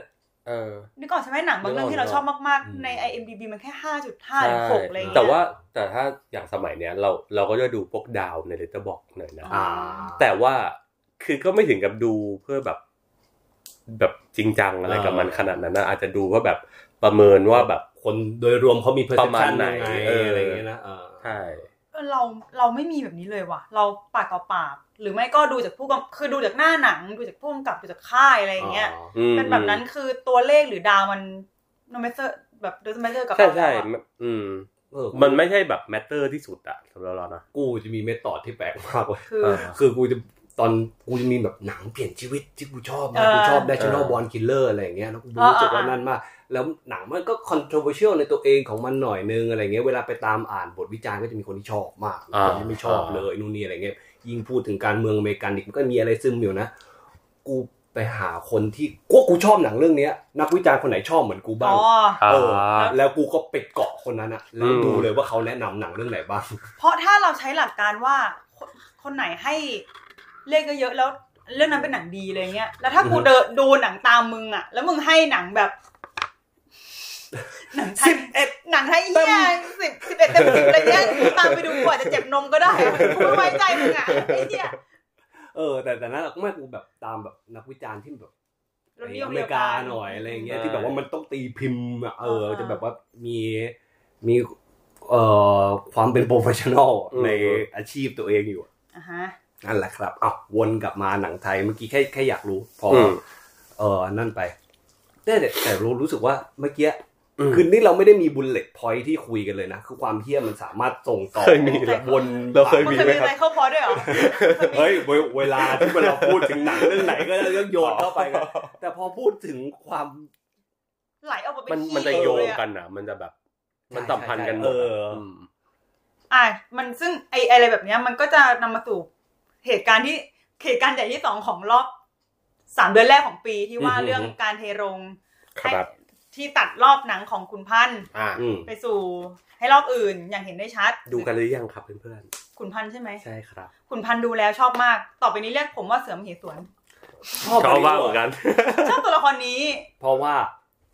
เออนึกออกใช่ไหมหนังบางเรื่องที่เราชอบมากอืมๆใน IMDb มันแค่ห้าจุดห้าหรือหกอะไรอย่างเงี้ยแต่ว่าแต่ถ้าอย่างสมัยเนี้ยเราเราก็จะดูพวกดาวในเลตเตอร์บอกหน่อยนะอ๋ออ่าแต่ว่าคือก็ไม่ถึงกับดูเพื่อแบบ แบบจริงจังอะไรกับมันขนาดนั้นนะอาจจะดูเพื่อแบบประเมินว่าแบบคนโดยรวมเขามีประมาณ perception ไหนยังไงเออออะไรอย่างเงี้ยนะเออใช่ เออเราเราไม่มีแบบนี้เลยว่ะ เราปากต่อปาก หรือไม่ก็ดูจากผู้กำคือดูจากหน้าหนัง ดูจากผู้กำกับดูจากค่ายอะไรอย่างเงี้ยอืมเป็นแบบนั้นคือตัวเลขหรือดาวมันโนเมเซอร์แบบโดยสมัยเซอร์กับใช่เราใช่แล้วอะมันอืมเออมันไม่ใช่แบบแมตเตอร์ที่สุดอะสำหรับเรานะกูจะมีเมธอดที่แปลกมากเลยคือเออคือกูจะ ตอนกูจะมีแบบหนังเปลี่ยนชีวิตที่กูชอบเอมากอกูชอบ National เออ Born Killer อะไรอย่างเงี้ยแล้วกูเออรู้สึกว่าเออนั่นมาก แล้วหนังมันก็ controversial ในตัวเองของมันหน่อยนึงอะไรเงี้ยเวลาไปตามอ่านบทวิจารณ์ก็จะมีคนที่ชอบมากคนที่ไม่ชอบเลยนู่นนี่อะไรเงี้ยยิ่งพูดถึงการเมืองอเมริกันอีกมันก็มีอะไรซึมอยู่นะ กูไปหาคนที่กูว่ากูชอบหนังเรื่องเนี้ย นักวิจารณ์คนไหนชอบเหมือนกูบ้าอ๋งอเอออ่าแล้วกูก็ไปเกาะคนนั้นอะแล้วอืมดูเลยว่าเขาแนะนำหนังเรื่องไหนบ้าง เพราะถ้าเราใช้หลักการว่าคนคนไหนให้ เลขเยอะๆแล้วเรื่องนั้นเป็นหนังดีเลยเงี้ย แล้วถ้ากูอือฮึเดินดูหนังตามมึงอะ แล้วมึงให้หนังแบบ หนังไทยเอ็ดหนังไทยเหี้ยสิบสิบเอ็ดเต็มสิบอะไรเงี้ยกูตามไปดูกว่าจะเจ็บนมก็ได้อะกูไม่ไว้ใจมึงอะไอ้เหี้ยเออ แต่แต่นั้นอะไม่กูแบบตามแบบนักวิจารณ์ที่แบบรถเดียวอเมริกาหน่อยอะไรอย่างเงี้ยใช่ที่แบบว่ามันต้องตีพิมพ์อะเอออ่าจะแบบว่ามีมีเอ่อความเป็น professional อืมในอาชีพตัวเองอยู่อะฮะ นั่นแหละครับอ้าววนกลับมาหนังไทยเมื่อกี้แค่แค่อยากรู้ พอออืมเออนั่นไปแต่แต่แต่รู้รู้สึกว่าเมื่อกี้อืมคือนี่เราไม่ได้มีบุลเลตพอยที่คุยกันเลยนะ คือความเฮี้ยมันสามารถส่งต่อเคยมีเหรอวนเราเคยมึงมีเคยไหมมีครับอะไรเข้าพอด้วยเหรอเฮ้ยเวเวลาที่เราพูดถึงหนังเรื่องไหนก็จะโยนเข้าไปกันแต่พอพูดถึงความไหลออกมาเป็นมันขี้มันจะโยงเลยอกันอะ มันจะแบบ มันสัมพันธ์กันหมดเออะอมอะมันซึ่งไอไออะไรแบบเนี้ย มันก็จะนำมาสู่ เหตุการณ์ที่เหตุการณ์ใหญ่ที่สองของรอบสามเดือนแรกของปีที่ว่าอือฮึเรื่องการเทโรงครับให้ที่ตัดรอบหนังของคุณพันธ์อ่าอืมไปสู่ให้รอบอื่นอย่างเห็นได้ชัด ดูกันหรือยังครับเพื่อนคุณพันธ์ใช่ไหมๆใช่ครับ คุณพันธ์ดูแล้วชอบมาก ต่อไปนี้เรียกผมว่าเสือมเหสวนชอบมากเหมือนกันชอบตัวละครนี้ เพราะว่า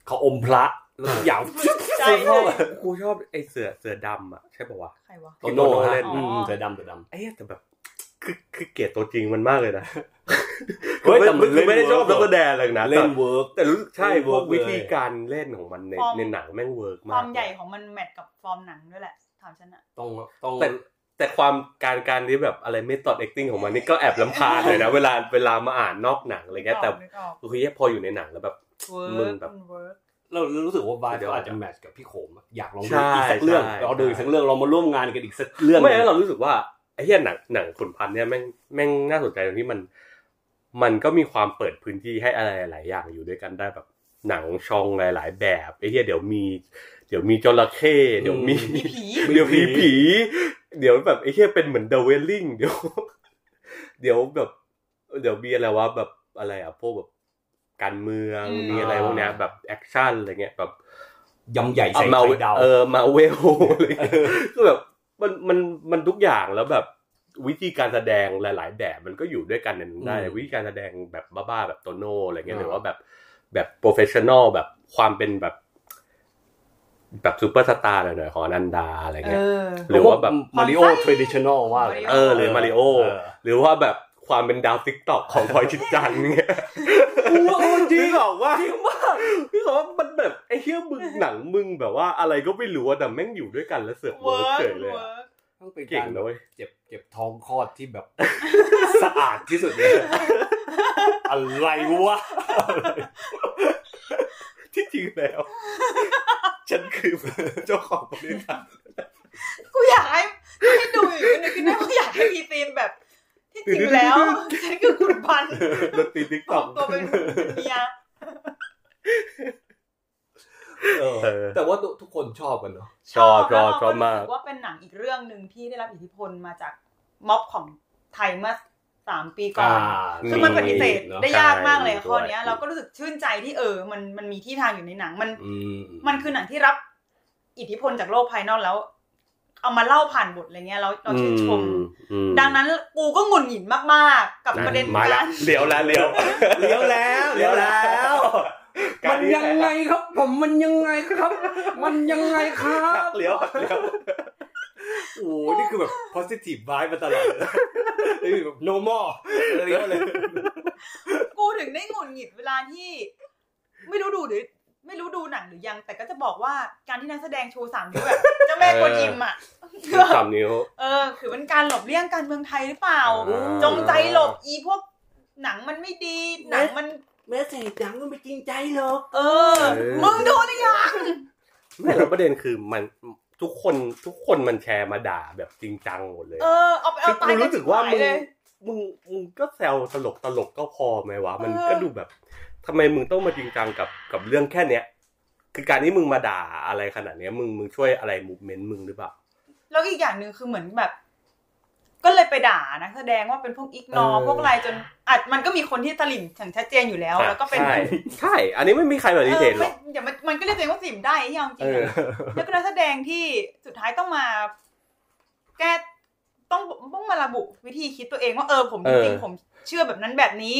เขาอมพระแล้วทุกอย่างใช่ชอบเลยกูชอบไอ้เสือเสือดำอะใช่ป่าวะใครวะโตโน่เล่เล่นนอ๋อเสือดำเสือดำไอ้เหี้ยแต่แบบ คือคือเกลียดตัวจริงมันมากเลยนะเฮ้ยแต่มันคือไม่ได้เล่นชอบเวินัร์กกแสดงเลยนะเล่นเวิร์กแต่รู้ใช่เล่นพวกเวิร์กวิธีเลยการเล่นของมันในฟอร์มในหนังแม่งเวิร์กคมากวามใหญ่ของมันแมทกับฟอร์มหนังด้วยแหละถามฉันอะต้องต้องแต่แต่ความการการที่แบบอะไรไม่ตอด acting ของมันนี่ก็แอบลำคาญเลยนะ เวลาเวลามาอ่านนอกหนังอะไรเงี้ยแต่นึกออกคือพออยู่ในหนังแล้วแบบนึกออกมึงร์กแบบมัน work เรารู้สึกว่าบายเดี๋ยวก็อาจจะ match กับพี่โขมอะอยากลองใช่ดูอีกสักเรื่องใช่เราดูอีกสักเรื่องเรามาร่วมงานกันอีกสักเรื่องไม่งั้นเรารู้สึกว่า ไอ้เหี้ยหนังหนังขุนพันธ์เนี่ยแม่งแม่งน่าสนใจตรงที่มัน มันก็มีความเปิดพื้นที่ให้อะไรหลายอย่างอยู่ด้วยกันได้แบบหนังชองหลาย ๆ แบบไอ้เหี้ยเดี๋ยวมี เดี๋ยวมีจระเข้เดี๋ยวมีมีผีเดี๋ยวผีผี เดี๋ยวแบบไอ้เหี้ยเป็นเหมือน The Wailing เดี๋ยว เดี๋ยวแบบ เดี๋ยวมีอะไรวะแบบอะไรอะพวกแบบการเมืองอืมมีอะไรพวกเนี้ยแบบแอคชั่นอะไรเงี้ยแบบยำใหญ่ใส่มาไข่ดาวเออมาเวลอะไรเงี้ยคือแบบ มันมันมันทุกอย่างแล้วแบบวิธีการแสดงหลาย ๆ แบบมันก็อยู่ด้วยกันในนั้นได้อืมวิธีการแสดงแบบบ้าๆแบบโตโน่อะไรเงี้ยอ่าหรือว่าแบบแบบ professional แบบความเป็นแบบแบบซูเปอร์สตาร์หน่อยๆของอนันดาอะไรเงี้ยเออหรือว่าแบบมาริโอความไส้ทรดิชันแนลมากเลยนะเออหรือมาริโอเออหรือว่าแบบ ความเป็นดาวติ๊กต็อกของพลอยชิดจันทร์เงี้ยจริงบอกว่าจริงมากพี่บอกว่ามันแบบไอ้เหี้ยมึงหนังมึงแบบว่าอะไรก็ไม่รู้อะแต่แม่งอยู่ด้วยกันแล้วเสือกเวิเวิร์กร์กเฉยเลยเวิอะร์กต้องเป็นเก่กางรนะเว้ยเจ็บเจ็บท้องคลอดที่แบบ สะอาดที่สุดเลยอะไรวะที่จริงแล้ว ฉันคือเจ้าของบริษัทกูอยากให้ให้ดูอยู่นึกขึ้นได้ว่าอยากให้มีธีมแบบ ที่จริงแล้วฉันคือคุณพันธ์ดนตรีติ๊กปลต็ออกมตัวเป็นเมียเออเออแต่ว่าทุกคนชอบกันเนาะชอบชอบแล้วชอบมากรู้สึว่าเป็นหนังอีกเรื่องหนึ่งที่ได้รับอิทธิพลมาจากม็อบของไทยเมื่อสามปีก่อนคือมันปฏิเสธเนอะได้ยากมากเลยใช่ข้อเนี้ยด้วยเราก็รู้สึกชื่นใจที่เออ มันมันมีที่ทางอยู่ในหนังมันอืมมันคือหนังที่รับอิทธิพลจากโลกภายนอกแล้ว เอามาเล่าผ่านบทอะไรเงี้ยเราเราชื่นชมอืมดังนั้นกูก็หงุดหงิดมากๆ กับประเด็นมาแล้กาวรเลี้ยวแล้วเลี้ยวเลี้ยวแล้วเลี้ยวแล้วมันยังไงครับ ผมมันยังไงครับ มันยังไงครับเลี้ยวเลี้ยวโอ้โหนี่คือแบบ positive vibe มาตลอดเลยนี่แบบ no more อะไรเงี้ยเลยกูถึงได้หงุดหงิดเวลาที่ ไม่รู้ดูหรือ ไม่รู้ดูหนังหรือยัง แต่ก็จะบอกว่าการที่นักแสดงชูสามนิ้วแบบเจ้าแม่กวนอิมอะสามนิ้ว เออคือเป็นการหลบเลี่ยงการเมืองไทยหรือเปล่าอ่าจงใจหลบอีพวกหนังมันไม่ดีหนังมันแม้แต่จังก็ไม่จริงใจหรอกเออมึงดูนี่ยังไม่แล้วประเด็นคือมันทุกคนทุกคนมันแชร์มาด่าแบบจริงจังหมดเลย เออเอาไปคืเอาอตายกูรู้สึกว่ามึงเลยมึงมึงก็แซวตลกตลกก็พอไหมวะ มันเออก็ดูแบบ ทำไมมึงต้องมาจริงจังกับกับเรื่องแค่เนี้ย คือการที่มึงมาด่าอะไรขนาดเนี้ย มึงมึงช่วยอะไรมูฟเมนต์มึงหรือเปล่า แล้วอีกอย่างหนึ่งคือเหมือนแบบ ก็เลยไปด่านักแสดงว่าเป็นพวกอิกนอเออพวกอะไรจนอัดมันก็มีคนที่ตลิ่มอย่างชัดเจนอยู่แล้ว แล้วก็เป็นใช่ใช่ อันนี้ไม่มีใครปฏิเสธหรอกเออไม่อย่ามันมันก็เรียกตัวเองว่าสิมได้ที่เอาจริเองอๆอะแล้วก็นักแสดงที่สุดท้ายต้องมา แก้ต้องต้องมาระบุวิธีคิดตัวเองว่าเออผมจริงเออๆผมเชื่อแบบนั้นแบบนี้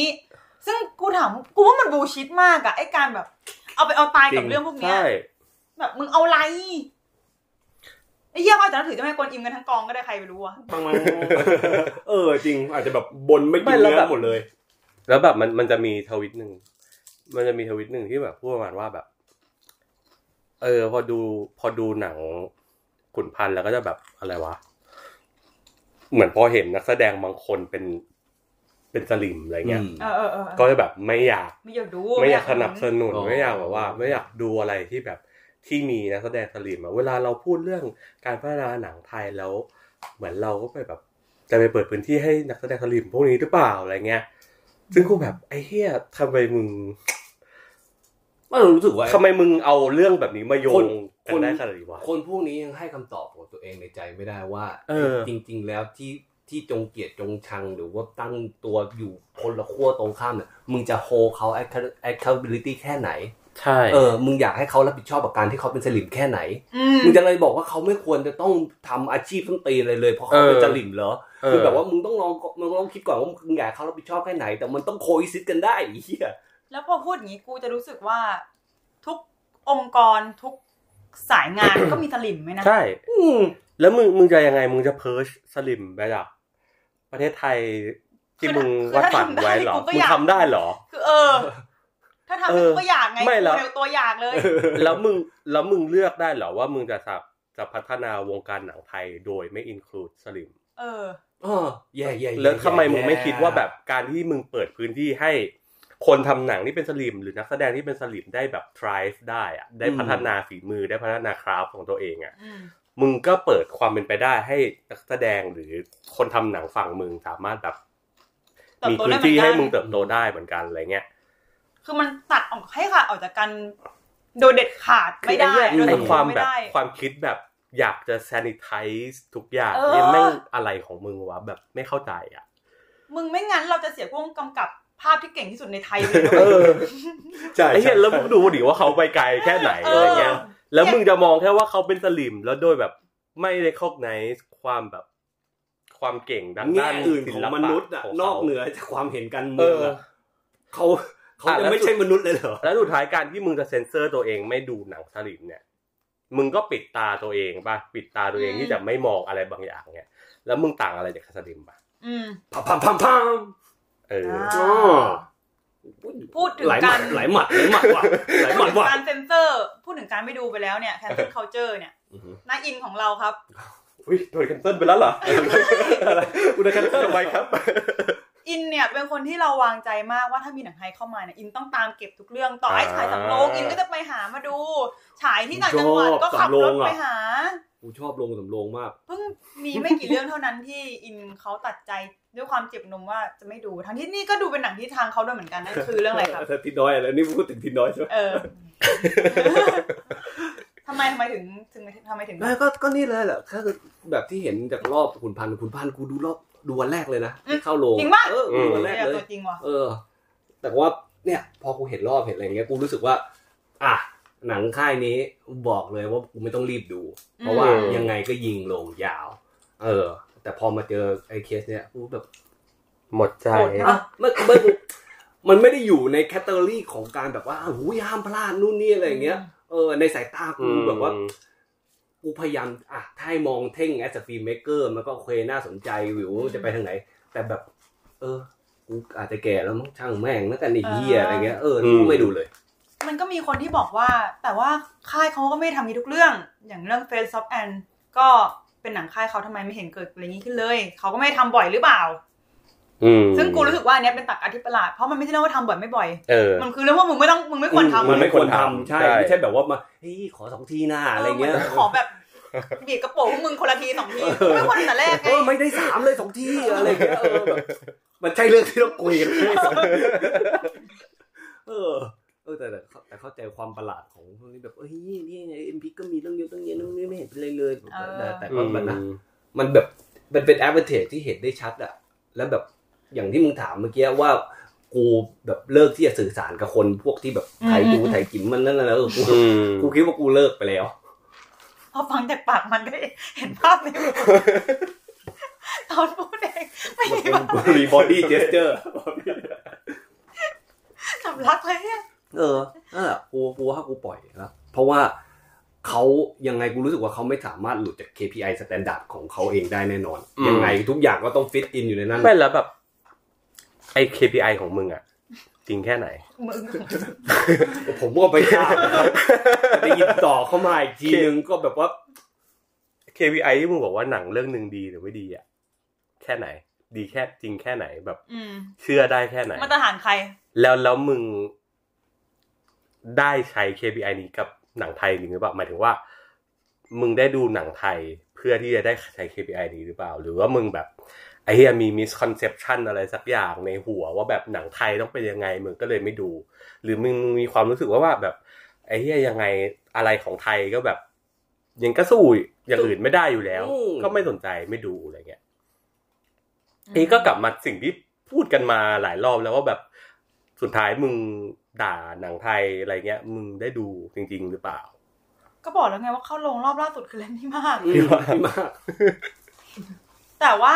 ซึ่งกูถามกูว่ามันบูชิดมากอะไอการแบบ เอาไปเอาตายกับเรื่องพวกเนี้ยใช่แบบมึงเอาไรไอ้เหี้ยเขาอาจจะนับถือเจ้าแม่กวนอิมกันทั้งกองก็ได้ใครไปรู้อะบางมันเออจริง อาจจะแบบบนไม่กิไม่นแล้วเนื้แบอบ หมดเลย แล้วแบบมันมันจะมีทวิตหนึ่ง มันจะมีทวิตหนึ่งที่แบบพูดประมาณว่าแบบ เออ พอดูพอดูหนังขุนพันธ์แล้วก็จะแบบอะไรวะ เหมือนพอเห็นนักแสดงบางคนเป็น เป็นสลิมอะไรเงี้ยอืมเออเออเออก็จะแบบไม่อยากไม่อยากดูไม่อยากสนับสนุนอ๋อไม่อยากแบบว่า ไม่อยากดูอะไรที่แบบที่มีนักแสดงสลิมอะเวลาเราพูดเรื่องการพัฒนาหนังไทยแล้ว เหมือนเราก็ไปแบบ จะไปเปิดพื้นที่ให้นักแสดงสลิมพวกนี้หรือเปล่าอะไรเงี้ย ซึ่งกูแบบไอ้เฮียทำไมมึงว่ารู้สึกว่าทำไมมึงเอาเรื่องแบบนี้มาโยคงนกันได้ขนาดนี้วะคนพวกนี้ยังให้คำตอบของตัวเองในใจไม่ได้ว่าเออจริง ๆ แล้วที่ ที่จงเกลียดจงชังหรือว่าตั้งตัวอยู่คนละขั้วตรงข้ามเนี่ยมึงจะโฮเขา accountability แค่ไหนใช่เออมึงอยากให้เขารับผิดชอบกับการที่เขาเป็นสลิมแค่ไหนอืมมึงจะเลยบอกว่าเขาไม่ควรจะต้องทำอาชีพต้นตีนเลยเลยเพราะเขาเป็นสลิมเหรอเออคือแบบว่ามึงต้องลองมึงต้องคิดก่อนว่ามึงอยากให้เขารับผิดชอบแค่ไหน แต่มันต้อง co-exist กันได้ไอ้เหี้ยแล้วพอพูดอย่างนี้กูจะรู้สึกว่าทุกองค์กรทุกสายงานก็มีสลิมไหมนะใช่อืมแล้วมึงมึงจะยังไงมึงจะ purge สลิมไปจาก ประเทศไทยที่มึงวาดฝันไว้เหรอมึงทำได้เหรอ คือเออ ถ้าทำเอให้อกูก็อยากไงไม่หรอกกูเร็วตัวอยากเลย แล้วมึงแล้วมึงเลือกได้เหรอว่ามึงจะสับจะพัฒนาวงการหนังไทยโดยไม่อินคลูดสลิม เออเออแย่แย่แล้วทำไมมึงไม่คิดว่าแบบการที่มึงเปิดพื้นที่ให้คนทำหนังที่เป็นสลิม หรือนักแสดงที่เป็นสลิมได้แบบ thrive ได้อะได้พัฒนาฝีมือได้พัฒนาคราฟของตัวเองอะอื มมึงก็เปิดความเป็นไปได้ให้นักแสดงหรือคนทำหนังฝั่งมึงสามารถแบบเติบมีโตพื้ได้นเหมือที่นกัให้นมึงเติบโตได้เหมือนกันอะไรเงี้ยคือมันตัดออกให้ขาดออกจากกันโดยเด็ดขาดไม่ได้คือโดยไอ้สมความไม่แบบได้ความคิดแบบอยากจะ sanitize ทุกอย่างเออเนี่ยแม่งอะไรของมึงวะแบบไม่เข้าใจอะ มึงไม่งั้นเราจะเสียพวกกำกับภาพที่เก่งที่สุดในไทยเลยนะเออใช่ไอ้เหี้ยแล้วมึงดูดิว่าเขาไปไกลแค่ไหนอะไรเงี้ย แล้วมึงจะมองแค่ว่าเขาเป็นสลิมแล้วโดยแบบไม่ได้คอกไนความแบบความเก่งด้านแง่ด้านอื่นศิของลปะมนุษย์อะขงนขาอกเหนือจากความเห็นกันเอเมืองออะเขาเขาอะจะแล้วไม่ใช่มนุษย์เลยเหรอแล้วสุดท้ายการที่มึงจะเซ็นเซอร์ตัวเองไม่ดูหนังสลิมเนี่ย มึงก็ปิดตาตัวเองป่ะปิดตาตัวเองอืมที่จะไม่มองอะไรบางอย่างเนี่ยแล้วมึงต่างอะไรจากสลิมป่ะอืมพัมพัมพัมพัมเอออ่าอ๋อ พูดถึงหลายหมักาดรหลายหมัดหลายหมัดว่ะหลายหพูมัดดถึงว่ะการเซนเซอร์ พูดถึงการไม่ดูไปแล้วเนี่ย cancel culture เนี่ยอือฮึน่าอินของเราครับ อุ้ยโดนแคนเซิลไปแล้วเหรอกูได้แค่ทำไมครับ อินเนี่ยเป็นคนที่เราวางใจมากว่าถ้ามีหนังไทยเข้ามาเนี่ยอินต้องตามเก็บทุกเรื่องต่อให้อ่าฉายสำโรงอินก็จะไปหามาดู ฉายที่ต่างจังหวัดก็ขับรถไปหากูชอบลงสำโรงมาก เพิ่งมีไม่กี่เรื่องเท่านั้นที่อินเขาตัดใจด้วยความเจ็บนมว่าจะไม่ดู ทั้งที่นี่ก็ดูเป็นหนังที่ทางเขาด้วยเหมือนกันนั่นคือเรื่องอะไรครับทิดน้อยอะไรนี่พูดถึงทิดน้อยใช่ไหมเออทำไมทำไมถึงถึงทำไมถึงไม่ก็ก็นี่เลยแหละก็คือแบบที่เห็นจากรอบขุนพันธ์ขุนพันธ์กูดูรอบ ดูวันแรกเลยนะที่เข้าโรงจริงปะเออดูวันแรกเออเลยตัวจริงว่ะเออ แต่ว่าเนี่ย พอกูเห็นรอบเห็นอะไรเงี้ยกูรู้สึกว่า อะหนังค่ายนี้บอกเลยว่ากูไม่ต้องรีบดู เพราะว่าอืมยังไงก็ยิงลงยาว เออ แต่พอมาเจอไอ้เคสเนี้ยกูแบบ หมดใจโหดมากอะมันมันมันไม่ได้อยู่ในแคตตาล็อของการแบบว่าหูยห้ามพลาดนู่นนี่อะไรอย่างเงี้ยเออในสายตากูแบบว่า กูพยายามอะถ้าให้มองเท่ง as filmmaker มันก็โอเคน่าสนใจวิวจะไปทางไหน แต่แบบ เออกูอาจจะแก่แล้วมั้งช่างแม่งแล้วกันไอ้เหี้ยอะไรเงี้ยเอออืมกูไม่ดูเลย มันก็มีคนที่บอกว่า แต่ว่าค่ายเขาก็ไม่ได้ทำอย่างนี้ทุกเรื่อง อย่างเรื่อง Face of Anne ก็เป็นหนังค่ายเขาทำไมไม่เห็นเกิดอะไรอย่างนี้ขึ้นเลย เขาก็ไม่ได้ทำบ่อยหรือเปล่าอืมซึ่งกูรู้สึกว่าอันเนี้ยเป็นตักอาทิตย์ประหลาดเพราะมันไม่ใช่เรื่องว่าทำบ่อยไม่บ่อยเออมันคือเรื่องว่ามึงไม่ต้องมึงไม่ควรทำมันไม่ควรทำใช่ใช่ไม่ใช่แบบว่ามาเฮ้ยขอสองทีหน้าอะไรเงี้ยมันขอแบบ บีบกระโปรงพวกมึงคนละทีสองทีกูไม่ควรทำแต่แรกไงเออไม่ได้สามเลยสองทีอะไรเงี้ยเออแบบมันใช่เรื่องที่ต้องคุยกันไหมเออเออแต่แต่แต่เข้าใจความประหลาดของพวกนี้แบบเฮ้ยนี่ไงเอ็มพีก็มีตั้งเยอะตั้งเยอะตั้งนี้ไม่เห็นเป็นไรเลยแต่แต่ก็แบบนะมันแบบมันเป็นแอดเวนเทจที่เห็นได้ชัดอะแล้วแบบอย่างที่มึงถามเมื่อกี้ว่ากูแบบเลิกที่จะสื่อสารกับคนพวกที่แบบไทยดูไทยกิมมันนั่นแหละเออกูอืมกูคิดว่ากูเลิกไปแล้ว พอฟังจากปากมันก็เห็นภาพในหัวตอนพูดเองไม่มีแบบรี body gestureสำลักเลยอะเออนั่นแหละกูกูว่ากูปล่อยแล้วเพราะว่าเขายังไงกูรู้สึกว่าเขาไม่สามารถหลุดจาก KPI standard ของเขาเองได้แน่นอนอืมยังไงทุกอย่างก็ต้อง fit in อยู่ในนั้นไม่แล้วแบบไอ้ KPI ของมึงอะ จริงแค่ไหน มึงผมก็ไปทราบนะครับได้ยินต่อเข้ามาอีกทีนึงก็แบบว่า KPI ที่มึงบอกว่าหนังเรื่องหนึ่งดีหรือไม่ดีอะแค่ไหน ดีแค่จริงแค่ไหนแบบอืมเชื่อได้แค่ไหนมาตรฐานใคร แล้วแล้วมึงได้ใช้ KPI นี้กับหนังไทยจริงหรือเปล่าหมายถึงว่า มึงได้ดูหนังไทยเพื่อที่จะได้ใช้ KPI นี้หรือเปล่า หรือว่ามึงแบบ ไอ้เฮียมี misconception อะไรสักอย่างในหัวว่าแบบหนังไทยต้องเป็นยังไงมึงก็เลยไม่ดู หรือมึงมีความรู้สึกว่าว่าแบบไอ้เฮียยังไงอะไรของไทยก็แบบ ยังก็สู้อย่างอื่นไม่ได้อยู่แล้วอืมก็ไม่สนใจไม่ดูอะไรเงี้ยนี่ก็กลับมาสิ่งที่พูดกันมาหลายรอบแล้วว่าแบบสุดท้ายมึงด่าหนังไทยอะไรเงี้ย มึงได้ดูจริง ๆ หรือเปล่า ก็บอกแล้วไงว่าเข้าลงรอบล่าสุดคือเล่นที่มากอืมพี่มาก แต่ว่า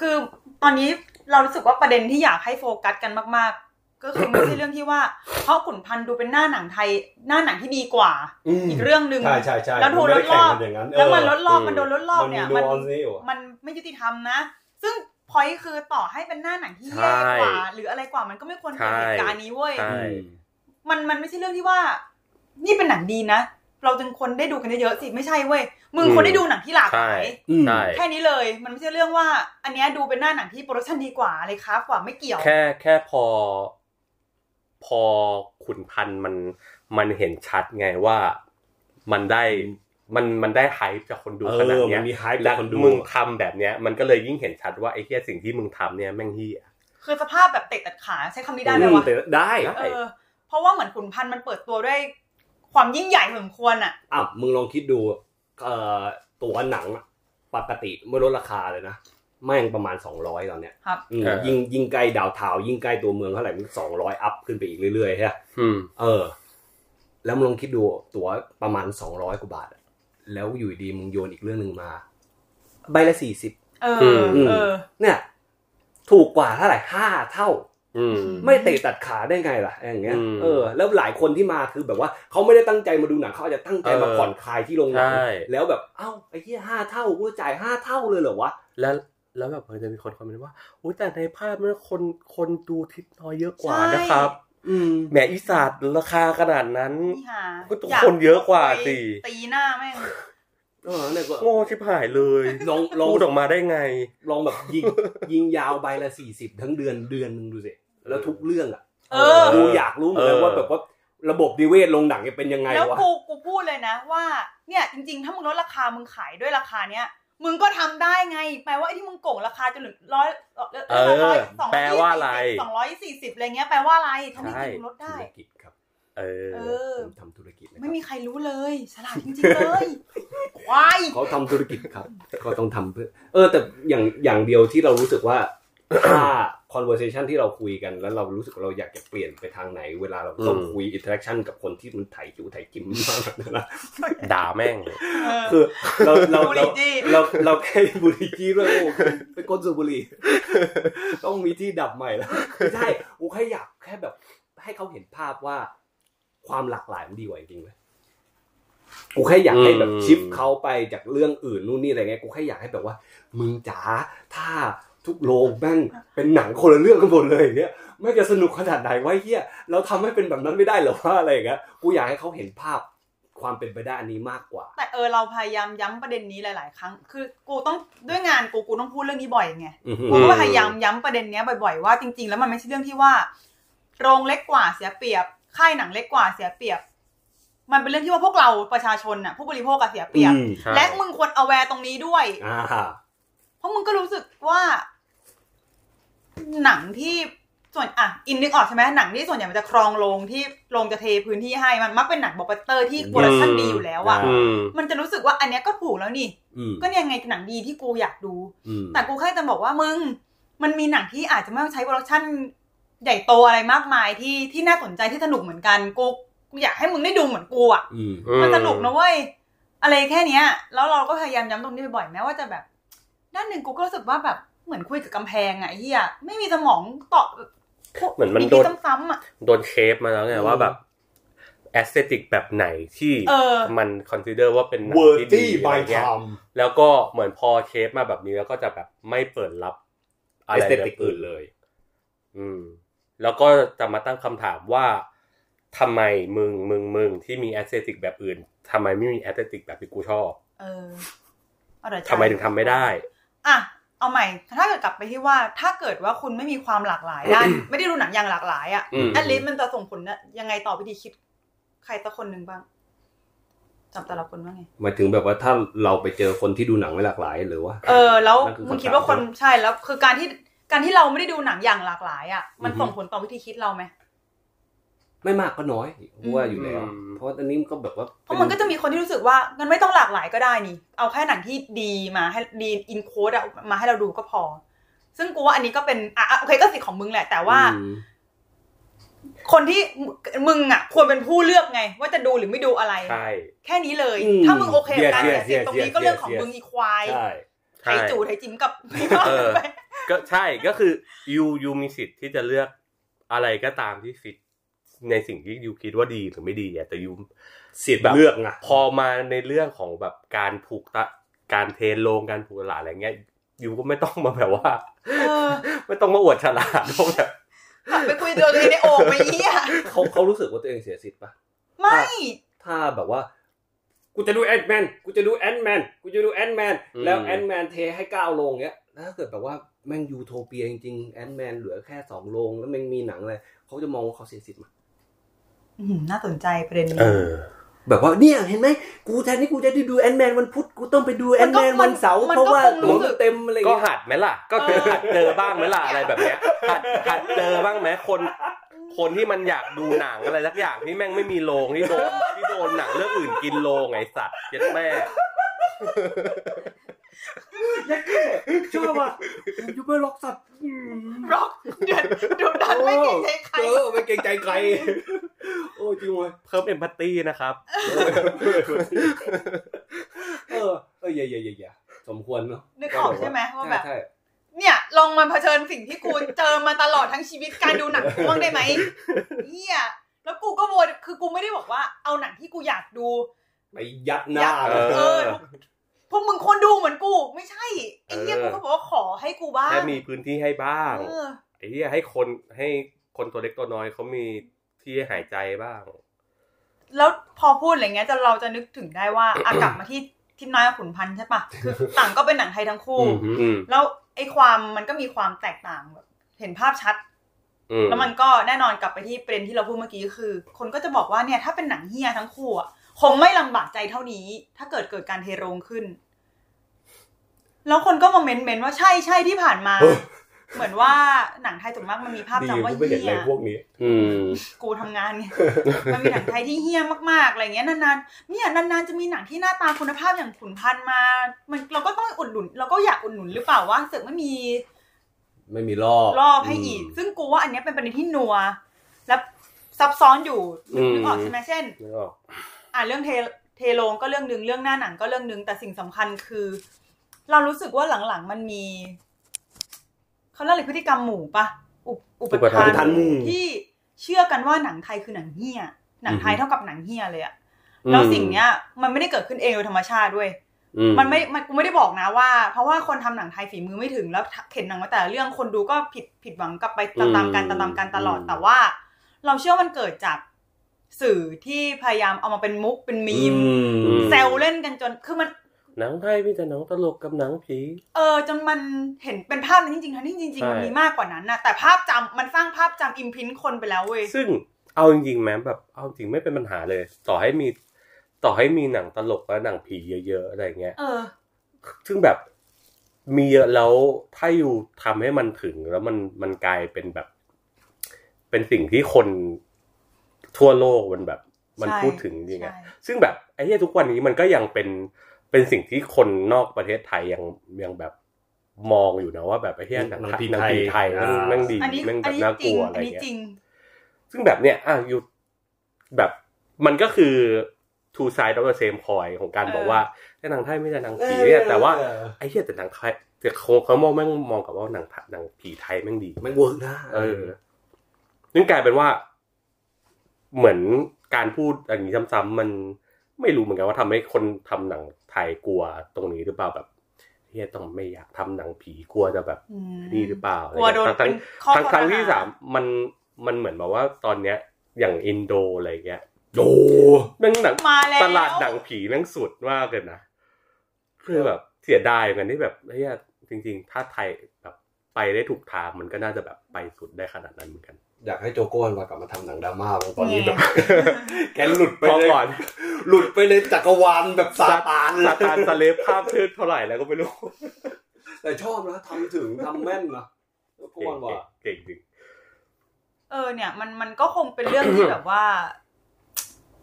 คือตอนนี้เรารู้สึกว่าประเด็นที่อยากให้โฟกัสกันมากๆ ก็คือไม่ใช่เรื่องที่ว่า เพราะขุนพันธ์ดูเป็นหน้าหนังไทยหน้าหนังที่ดีกว่า อีกเรื่องหนึ่งใช่ใช่ใช่แล้วถูกมันไม่ได้ลดรอบแข่งกันอย่างนั้นแล้วมันเออลดรอบอืมมันโดนลดรอบเนี่ยมัมันนมี nuance นี่อยู่มันไม่ยุติธรรมนะ ซึ่งพอยคือต่อให้เป็นหน้าหนังที่แย่กว่า หรืออะไรกว่ามันก็ไม่ควรเกิดเหตุการณ์นี้เว้ยใช่มันมันไม่ใช่เรื่องที่ว่า นี่เป็นหนังดีนะ เราจึงคนได้ดูกันเยอะๆสิไม่ใช่เว้ยมึงอืมคนได้ดูหนังที่หลากหลายใช่อืมใช่แค่นี้เลยมันไม่ใช่เรื่องว่า อันเนี้ยดูเป็นหน้าหนังที่ production ดีกว่าอะไรครับกว่าไม่เกี่ยว แค่แค่พอ พอขุนพันธ์มันมันเห็นชัดไงว่ามันได้มันมันได้ hype จากคนดูเออขนาดเนี้ยมันมี hype และจากคนดูมึงทำแบบเนี้ย มันก็เลยยิ่งเห็นชัดว่าไอ้เหี้ยสิ่งที่มึงทำเนี่ยแม่งเหี้ยคือสภาพแบบเตะตัดขาใช้คำนี้ได้ไหมอืวะแต่ได้ได้เออเพราะว่าเหมือนขุนพันธ์มันเปิดตัวด้วย ความยิ่งใหญ่พอสมควรอะอะมึงลองคิดดูเอ่อตัวหนังอะปกติไม่ลดราคาเลยนะแม่งประมาณสองร้อยตอนเนี้ยครับอืมเออยิ่งยิ่งใกล้ดาวเทาวน์ยิ่งใกล้ตัวเมืองเท่าไหร่มันสองร้อยอัพขึ้นไปอีกเรื่อยๆใช่ปะอืมเออ แล้วมึงลองคิดดูตั๋วประมาณสองร้อยกว่าบาทอะแล้วอยู่ดีมึงโยนอีกเรื่องหนึ่งมา ใบละสี่สิบเอออืมเออเนี่ย ถูกกว่าเท่าไหร่ห้าเท่าอืม ไม่เตะตัดขาได้ไงล่ะอย่างเงี้ยอืมเออแล้วหลายคนที่มาคือแบบว่าเขาไม่ได้ตั้งใจมาดูหนังเขาอาจจะตั้งใจมาเออผ่อนคลายที่โรงหนังใช่แล้วแบบเอ้าไอ้ที่ห้าเท่ากูจ่ายห้าเท่าเลยเหรอวะแล้วแล้วแบบมันจะมีคนคอมเมนต์ว่าอุ้ยแต่ในภาพมันคนคนดูทิศน้อยเยอะกว่าใช่นะครับอืมแหมอีสาดราคาขนาดนั้นนี่หาก็ทุกคนเยอะกว่าสิตีหน้าแม่ง เออเนี่ยก็โง่ชิบหายเลยลองลองพูดออกมาได้ไง ลองแบบยิงยิงยาวใบละสี่สิบทั้งเดือนเดือนหนึงดูสิแล้วทุกเรื่องอะเออดูอยากรู้เหมือนกันเออว่าแบบว่าระบบดีเวทลงหนังเนี่ยเป็นยังไงแล้ววะกูกูพูดเลยนะว่าเนี่ยจริงๆ ถ้ามึงลดราคามึงขายด้วยราคาเนี้ยมึงก็ทำได้ไงแปลว่าไอ้ที่มึงโก่งราคาจนถึงร้อยเออแปลว่าอะไรสองร้อยสี่สิบอะไรเงี้ยแปลว่าอะไรทำให้ใช่จริงลดได้ธุรกิจครับ เออเออผมทำธุรกิจนะครับ ไม่มีใครรู้เลยฉลาดจริงๆเลยควายเขาทำธุรกิจครับเขาต้องทำเพื่อ เออ แต่อย่างอย่างเดียวที่เรารู้สึกว่าถ้า conversation ที่เราคุยกัน แล้วเรารู้สึกว่าเราอยากจะเปลี่ยนไปทางไหน เวลาเราต้องอืมคุย interaction กับคนที่มันไถ่จิ๋วไถ่จิมมากนะด่าแม่งเออคือเราเราบุหรี่เราจี้เราเราแค่บุหรี่จี้ด้วยโอ้เป็นคนสูบบุหรี่ต้องมีที่ดับใหม่แล้วไม่ใช่กูแค่อยากแค่แบบให้เขาเห็นภาพว่า ความหลากหลายมันดีกว่าจริงๆเลยกูแค่อยากให้แบบอืมชิฟเขาไปจากเรื่องอื่นนู่นนี่อะไรเงี้ยกูแค่อยากให้แบบว่า มึงจ๋าถ้าทุกโรงแม่งเป็นหนังคนละเรื่องกันหมดเลยอย่างเงี้ยไม่งจะสนุกขนาดไหนวะเฮียเราทำให้เป็นแบบนั้นไม่ได้เหรอว่าอะไรอย่างเงี้ยกูอยากให้เขาเห็นภาพความเป็นไปได้อันนี้มากกว่า แต่เออเราพยายามย้ำประเด็นนี้หลาย ๆ ครั้ง คือกูต้องด้วยงานกูกูต้องพูดเรื่องนี้บ่อยไงอือฮึกูก็พยายามย้ำประเด็นเนี้ยบ่อย ๆ ว่าจริง ๆ แล้วมันไม่ใช่เรื่องที่ว่า โรงเล็กกว่าเสียเปรียบ ค่ายหนังเล็กกว่าเสียเปรียบ มันเป็นเรื่องที่ว่าพวกเราประชาชนน่ะ ผู้บริโภคอะเสียเปรียบ อืมใช่ และมึงควร aware ตรงนี้ด้วย อ่า เพราะมึงก็รู้สึกว่า หนังที่ส่วนอะอินนึกออกใช่ไหมหนังที่ส่วนใหญ่มันจะครองโรงที่โรงจะเทพื้นที่ให้มันมักเป็นหนังบล็อกบัสเตอร์ที่ production ดีอยู่แล้วอะอือืม มันจะรู้สึกว่าอันเนี้ยก็ถูกแล้วนี่ อืมก็เนี่ยไงหนังดีที่กูอยากดู อืมแต่กูแค่จะบอกว่ามึง มันมีหนังที่อาจจะไม่ต้องใช้ production ใหญ่โตอะไรมากมายที่ที่น่าสนใจที่สนุกเหมือนกันกูกูอยากให้มึงได้ดูเหมือนกูอะอืมมันสนุกนะเว้ยอะไรแค่เนี้ย แล้วเราก็พยายามย้ำตรงนี้บ่อยๆแม้ว่าจะแบบ ด้านหนึ่งกูก็รู้สึกว่าแบบเหมือนคุยกับกำแพงอะไอ้เหี้ยไม่มีสมองตอบเหมือนมันที่โดนซ้ำๆอะโดน shape มาแล้วไงว่าแบบแอสเซติกแบบไหนที่เออมันคอนซิเดอร์ว่าเป็นหนังเวอร์ที่ดีตี้อะไรบายเงี้ยทามแล้วก็เหมือนพอเชฟมาแบบนี้แล้วก็จะแบบไม่เปิดรับเออะไรสเตแบบติกอื่นเลย อืม แล้วก็จะมาตั้งคำถามว่าทำไมมึงมึงมึงที่มีแอสเซติกแบบอื่นทำไมไม่มีแอสเซติกแบบที่กูชอบ เออเอาเดี๋ยวทำไมถึงทำไม่ได้ อะเอาใหม่ ถ้าเกิดกลับไปที่ว่า ถ้าเกิดว่าคุณไม่มีความหลากหลายด้าน ไม่ได้ดูหนังอย่างหลากหลายอะอืมแอดลิสมันจะส่งผลยังไงต่อวิธีคิด ใครสักคนหนึ่งบ้างจับแต่ละคนว่าไงหมายถึงแบบว่าถ้าเราไปเจอคนที่ดูหนังไม่หลากหลายหรือว่า เออ แล้วนั่นคือมึงคิดว่าคนคำถามใช่แล้ว คือการที่ การที่เราไม่ได้ดูหนังอย่างหลากหลายอะมันอือฮึส่งผลต่อวิธีคิดเราไหมไม่มากก็น้อยเพราะว่าอยู่แล้วอืมเพราะว่าอันนี้มันก็แบบว่าเพราะมันก็จะมีคนที่รู้สึกว่างั้นไม่ต้องหลากหลายก็ได้นี่ เอาแค่หนังที่ดีมาให้ดีอินโคดอะมาให้เราดูก็พอ ซึ่งกูว่าอันนี้ก็เป็นอะอะโอเคก็สิทธิ์ของมึงแหละ แต่ว่าอืมคนที่มึงอะ ควรเป็นผู้เลือกไง ว่าจะดูหรือไม่ดูอะไรใช่แค่นี้เลยอืมถ้ามึงโอเคกับการ Yes, เสีย yes, สิทธิ์ตรงนี้ yes, ก็เรื่องของ yes, มึงอีควายใช่ ไทยจู่ไทยจิ๋มกับเออก็ใช่ก็คือยูยูมีสิทธิ์ที่จะเลือกอะไรก็ตามที่ฟิตในสิ่งที่ยูคิดว่าดีหรือไม่ดีอะแต่ยูสิทธิ์แบบเลือกไงพอมาในเรื่องของแบบการผูกตะการเทรนลงการผูกตลาดอะไรเงี้ยยูก็ไม่ต้องมาแบบว่าเออไม่ต้องมาอวดฉลาดว่าแบบกลับไปคุยตัวเองในโอ่งไปเหี้ยเขาเขารู้สึกว่าตัวเองเสียสิทธิ์ปะไม่ ถ้าแบบว่า กูจะดู Ant-Man กูจะดู Ant-Man กูจะดู Ant-Man อืมแล้ว Ant-Man เทให้เก้าโรงเนี้ยแล้วถ้าเกิดแบบว่าแม่งยูโทเปียจริงๆ Ant-Man เหลือแค่สองโรงแล้วแม่งมีหนังอะไรเขาจะมองว่าเขาเสียสิทธิ์มั้ยอื้อหือน่าสนใจประเด็นนี้เออแบบว่าเนี่ยเห็นไหมกูแทนที่กูจะได้ดู Ant-Man วันพุธกูต้องไปดู Ant-Man วันเสาร์มันเพราะก็ว่าคงหรู้นังสึกเต็มอะไรก็เงี้ยหัดไหมล่ะ ก็คือเออหัดเจอบ้างไหมล่ะอะไรแบบเนี้ยหัดหัดเจอบ้างไหมคน คนที่มันอยากดูหนังอะไรสักอย่างที่แม่งไม่มีโรงที่โดนที่โดนหนังเรื่องอื่นกินโรงไงสัตว์เย็ดแม่ชอบอะยูเบอร์ล็อกสัตว์ร็อกเดือดดุดันไม่เกรงใจใครเออไม่เกรงใจใครโอ้จริงเว้ยเพิ่ม empathy นะครับ เออเออเย่เย่เย่เย่สมควรเนาะนึกออกใช่ไหมว่าแบบ เนี่ย ลองมาเผชิญสิ่งที่กูเจอมาตลอดทั้งชีวิตการดูหนังกูบ้างได้ไหมเฮียแล้วกูก็วนคือกูไม่ได้บอกว่าเอาหนังที่กูอยากดูไปยัดหน้าเออเออพวกมึงควรดูเหมือนกู ไม่ใช่ไอ้เหี้ยเออกูก็บอกว่าขอให้กูบ้างแค่มีพื้นที่ให้บ้างเออไอ้ที่ให้คนให้คนตัวเล็กตัวน้อยเขามีที่ให้หายใจบ้าง แล้วพอพูดอะไรเงี้ยจะเราจะนึกถึงได้ว่าอากลับมาที่ ทิศน้อยกับขุนพันธ์ใช่ปะคือต่างก็เป็นหนังไทยทั้งคู่อืมอืมแล้วไอ้ความมันก็มีความแตกต่างแบบเห็นภาพชัดอืมแล้วมันก็แน่นอนกลับไปที่ประเด็นที่เราพูดเมื่อกี้คือ คนก็จะบอกว่าเนี่ยถ้าเป็นหนังเฮียทั้งคู่อะคงไม่ลำบากใจเท่านี้ ถ้าเกิดเกิดการเทโรงขึ้น แล้วคนก็มาเมนเมนว่าใช่ใช่ที่ผ่านมา เออเหมือนว่าหนังไทยส่วนมากมันมีภาพดีจำว่ากูไม่เห็นเฮีอะไรยพวกนี้ อืมกูทำงานไงมันมีหนังไทยที่เฮี้ยมากๆอะไรเงี้ยนานๆเนี่ยนานๆจะมีหนังที่หน้าตาคุณภาพอย่างขุนพันธ์มา มันเราก็ต้องอุดหนุนเราก็อยากอุดหนุนหรือเปล่าว่าเสือกไม่มี ไม่มีรอบรอบให้อีก ซึ่งกูว่าอันเนี้ยเป็นประเด็นที่นัว และซับซ้อนอยู่อืมนึกออกใช่ไหมเช่นนึกออกอ่าเรื่องเทเทโลงก็เรื่องหนึ่งเรื่องหน้าหนังก็เรื่องหนึ่งแต่สิ่งสำคัญคือ เรารู้สึกว่าหลังๆมันมี เขาเรียกอะไรพฤติกรรมหมู่ปะอุปอุปอุปทาทานนหมู่ที่เชื่อกันว่าหนังไทยคือหนังเฮี้ย หนังไทยอือฮึเท่ากับหนังเฮี้ยเลยอะแล้วสิ่งเนี้ย มันไม่ได้เกิดขึ้นเองโดยธรรมชาติด้วยอืมันไม่มันกูไม่ได้บอกนะว่า เพราะว่าคนทำหนังไทยฝีมือไม่ถึงแล้วเข็นหนังมาแต่ละเรื่องคนดูก็ผิดผิดหวังกลับไปตามๆกันตามๆกันตลอดแต่ว่า เราเชื่อว่ามันเกิดจากสื่อที่พยายามเอามาเป็นมุกเป็นมีมอืมแซวเล่นกันจนคือมัน หนังไทยมีแต่หนังตลกกับหนังผี เออจนมันเห็นเป็นภาพนั้นจริงๆทั้งที่จริงใช่ๆมันมีมากกว่านั้นนะแต่ภาพจำมันสร้างภาพจำอิมพินคนไปแล้วเว้ยซึ่งเอาจริงๆแม้แบบเอาจริงไม่เป็นปัญหาเลย ต่อให้มี ต่อให้มีหนังตลกและหนังผีเยอะๆอะไรเงี้ยเออ ซึ่งแบบมีเยอะแล้วถ้าอยู่ทำให้มันถึงแล้วมันมันกลายเป็นแบบ เป็นสิ่งที่คนทั่วโลกมันแบบ มันใช่พูดถึงจริงๆอะใช่ซึ่งแบบไอ้ที่ทุกวันนี้มันก็ยังเป็น เป็นสิ่งที่คนนอกประเทศไทยยังยังแบบมองอยู่นะว่าแบบไอ้ที่หนังหนังผีหนังผีไทไทยยแม่งอ่าแม่งดีอันนี้แม่งแบอันบนี้น่าจกริงลัวอะไรอันนี้เงี้ยจริงซึ่งแบบเนี้ยอะอยู่แบบมันก็คือ two side of the same coin ของการเออบอกว่าแต่หนังไทยไม่ใช่หนังผีเนี่ยแต่ว่าเออไอ้เหี้ยแต่หนังไทยแต่เขาเขามองแม่งมองกับว่าหนังไทยหนังผีไทยแม่งดีมันเวิร์กนะเออนั่นกลายเป็นว่า เหมือนการพูดอย่างนี้ซ้ำๆมันไม่รู้เหมือนกันว่าทำให้คนทำหนังไท ยกลัวตรงนี้หรือเปล่าแบบเฮียต้องไม่อยากทำหนังผีกลัวจะแบบอืมนี่หรือเปล่ากลัวโดนทั้งเป็นข้อทั้งข้อครั้งหาที่สามมันมันเหมือนแบบว่าตอนเนี้ยอย่างอินโดอะไรเงี้ยโอ้แม่งหนังมาแล้วตลาดหนังผีแม่งสุดมากเลยนะคือแบบเสียดายเหมือนกันที่แบบเฮียจริง ๆ ถ้าไทยแบบไปได้ถูกทางมันก็น่าจะแบบไปสุดได้ขนาดนั้นเหมือนกัน อยากให้โจโก้มากลับมาทำหนังดราม่าบ้างตอนนี้แง่แบบ แกหลุดไปพอเลยก่อนหลุดไปเลยจักรวาลแบบซาตานซาตานสเลฟภาพเทิดเท่าไหร่แล้วก็ไม่รู้ แต่ชอบนะทำถึงทำแม่นนะพวกเก่มังนว่าเก่งจริงเออเนี่ยมันมันก็คงเป็นเรื่องที่แบบว่า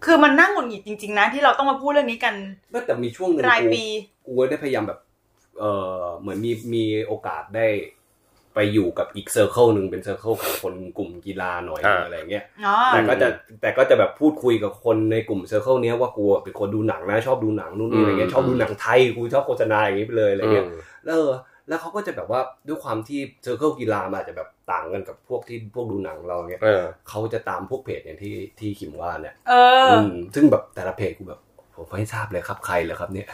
คือมันนั่งหงุดหงิดจริง ๆ นะ ที่เราต้องมาพูดเรื่องนี้กันไม่แต่มีช่วงหนึ่งรายกูปีกูได้พยายามแบบ เออเหมือนมีมีโอกาสได้ ไปอยู่กับอีก circle หนึ่งเป็น circle ของคนกลุ่มกีฬาหน่อยอ่า อะไรเงี้ยอ๋อแต่ก็จะแต่ก็จะแบบพูดคุยกับคนในกลุ่ม circle เนี้ยว่ากูเป็นคนดูหนังนะชอบดูหนังนู่นนี่อะไรเงี้ยชอบดูหนังไทยกูชอบโฆษณาอย่างนี้ไปเลยอะไรเงี้ยอืมแล้วเออแล้วเขาก็จะแบบว่าด้วยความที่ circle กีฬามันอาจจะแบบต่างกันกับพวกที่พวกดูหนังเราเงี้ยเออ เขาจะตามพวกเพจอย่างที่ที่ขิมว่าเนี่ยเอออืมซึ่งแบบแต่ละเพจกูแบบผมไม่ทราบเลยครับใครเหรอครับเนี่ย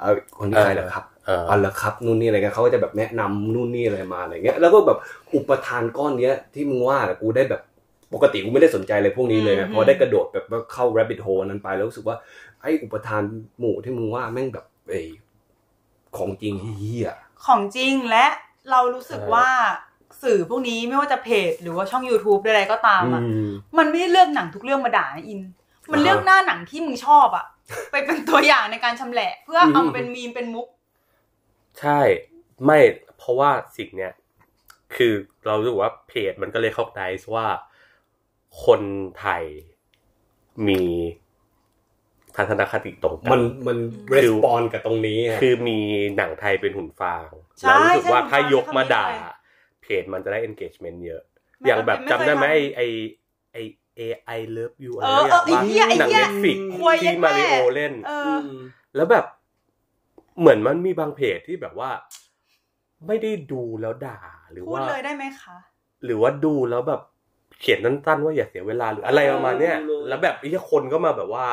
เออคนนี้ใครเหรอครับเอออ๋อเหรอครับนู่นนี่อะไรเงี้ยเขาก็จะแบบแนะนำนู่นนี่อะไรมาอะไรเงี้ยแล้วก็แบบอุปทานก้อนเนี้ยที่มึงว่าน่ะกูได้แบบปกติกูไม่ได้สนใจเลยพวกนี้เลยนะอืมพอได้กระโดดแบบว่าเข้า rabbit hole นั้นไปแล้วรู้สึกว่าไอ้อุปทานหมู่ที่มึงว่าแม่งแบบเอ้ยของจริงเฮียของจริงและเรารู้สึกเออว่าสื่อพวกนี้ไม่ว่าจะเพจหรือว่าช่อง YouTube ใดๆก็ตามอือะมมันไม่ได้เลือกหนังทุกเรื่องมาด่านะอิน มันเลือกหน้าหนังที่มึงชอบอะ ไปเป็นตัวอย่างในการชำแหละเพื่อเอามาเป็นมีมเป็นมุก ใช่ ไม่เพราะว่าสิ่งเนี้ยคือเรารู้สึกว่าเพจมันก็เลยเข้าใจว่าคนไทยมีทัศนคติตรงกัมันมันคือ respond กับตรงนี้ฮะคือมีหนังไทยเป็นหุ่นฟางใช่เรารู้สึกว่าใช่ถ้ายกมาหุ่นฟางด่าใช่เพจมันจะได้ engagement เยอะไม่อย่างแบบไม่จำได้ไหมเคยไอไอไอ AI Love You อะไรเออเออไอ้อย่างเหี้ยไอ้หนังเหี้ยเน็ตฟิกควยยัที่ดมาแม่ริโอ้เล่นเออมแล้วแบบเหมือนมันมีบางเพจที่แบบว่า ไม่ได้ดูแล้วด่าหรือพูดว่าเลยได้ไหมคะหรือว่าดูแล้วแบบเขียนสั้นๆว่าอย่าเสียเวลาหรืออะไรประมาณเนี้ยเออแล้วแบบไอ้คนก็มาแบบว่า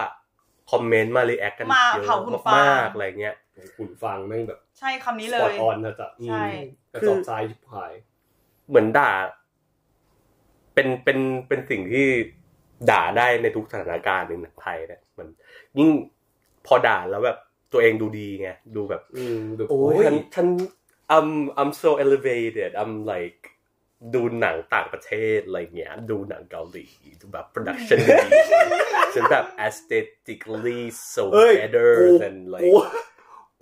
คอมเมนต์มา react กันมาเยอะเผาหุ่นฟางมากๆอะไรเงี้ยคุณฟังแม่งแบบ ใช่คำนี้สเลปอตยออนนะจ๊ะใช่กระสอบทรายชิบหาย เหมือนด่า เป็นเป็นเป็นสิ่งที่ด่าได้ในทุกสถานการณ์ในหนังไทยเนี่ยมัน ยิ่งพอด่าแล้วแบบตัวเองดูดีไงดูแบบอืมแบบโอ้ยฉันฉัน I'm I'm so elevated I'm like ดูหนังต่างประเทศอะไรเงี้ย ดูหนังเกาหลีดูแบบ production ดีฉันแบบ aesthetically so เอ้ย better กู than กู like